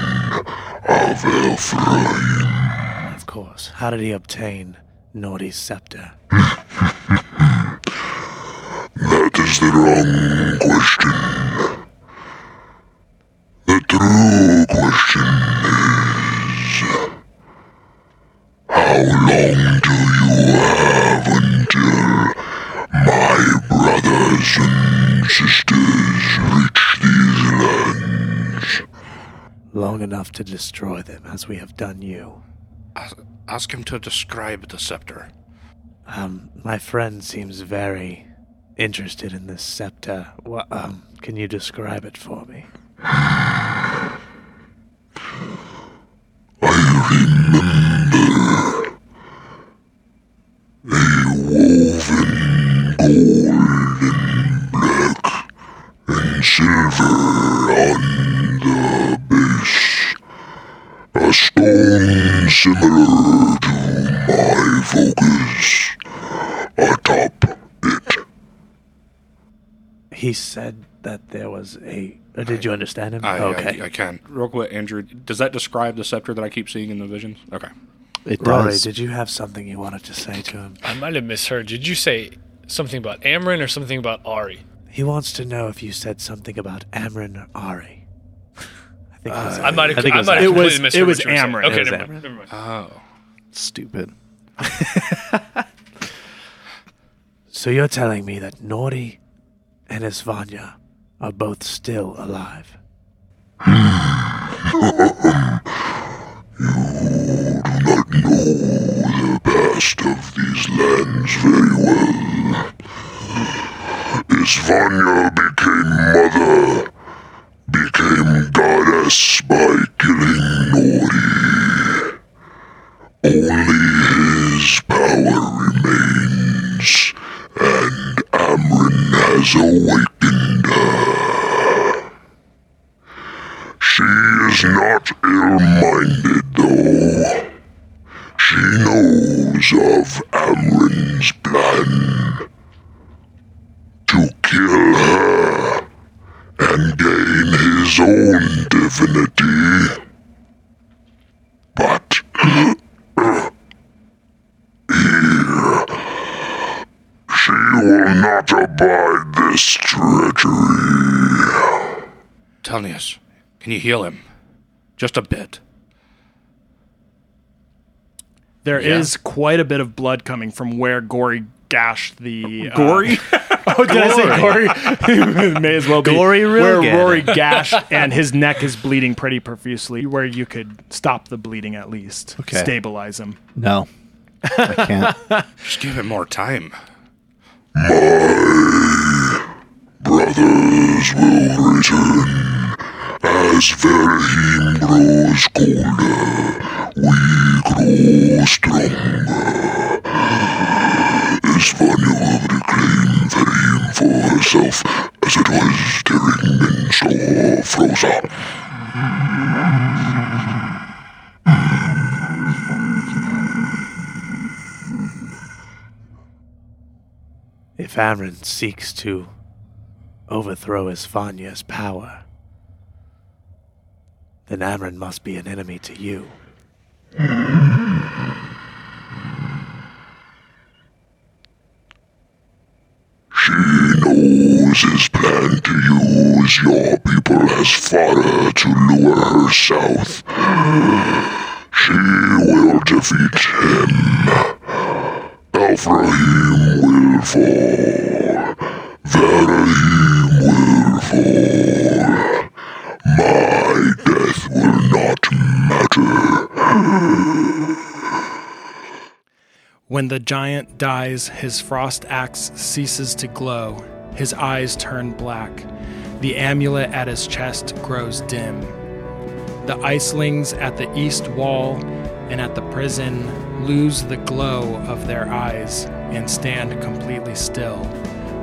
of Ephraim. Of course. How did he obtain Nori's scepter? That is the wrong question. The true question is How long do you have until my brothers and sisters long enough to destroy them as we have done you. Ask him to describe the scepter. Um, my friend seems very interested in this scepter. Um, can you describe it for me? I remember a woven gold and black and silver on stone similar to my focus atop it. He said that there was a. uh, did you understand him? I, okay. I, I can. Real quick, Andrew, does that describe the scepter that I keep seeing in the visions? Okay. It Rory, does. did you have something you wanted to say to him? I might have misheard. Did you say something about Amryn or something about Ari? He wants to know if you said something about Amryn or Ari. I think it was, uh, I might have. I think I it was might have It completely was- misheard it was what you were saying. Amryn. Okay, It was never Amryn. mind. Never mind. Oh. Stupid. So you're telling me that Nori and Isvanya are both still alive? You do not know the past of these lands very well. Isvanya became mother, became goddess by killing Nori. Only his power remains, and Amryn has awakened her. She is not ill-minded, though. She knows of Amryn's plan to kill her and gain his own divinity. But here, she will not abide this treachery. Telnius, can you heal him? Just a bit. There is quite a bit of blood coming from where Gory gashed the uh, Gory? Oh, did I say gory? May as well be. Gory Where Rilgan. Rory gashed and his neck is bleeding pretty profusely. Where you could stop the bleeding at least, Okay. stabilize him. No. I can't. Just give him more time. My brothers will return as Verheim grows colder. We grow stronger. Isvanya will reclaim Verheim for herself as it was during Minslaw Froza. If Amryn seeks to overthrow Isvanya's power, then Amryn must be an enemy to you. She knows his plan to use your people as fodder to lure her south. She will defeat him. Alfrahim will fall. Verahim will fall. My death will not matter. When the giant dies, his frost axe ceases to glow. His eyes turn black. The amulet at his chest grows dim. The icelings at the east wall and at the prison lose the glow of their eyes and stand completely still.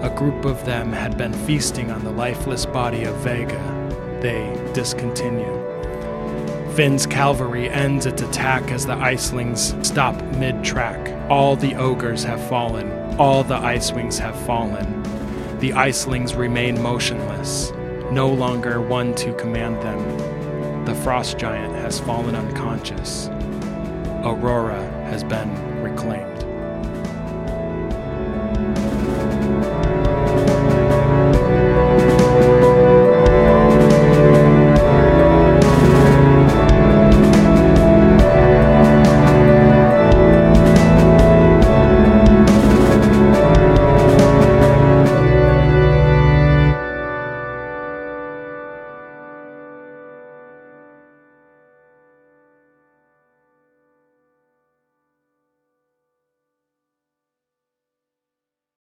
A group of them had been feasting on the lifeless body of Vega. They discontinue. Finn's cavalry ends its attack as the Icelings stop mid track. All the ogres have fallen. All the Ice Wings have fallen. The Icelings remain motionless, no longer one to command them. The Frost Giant has fallen unconscious. Aurora has been reclaimed.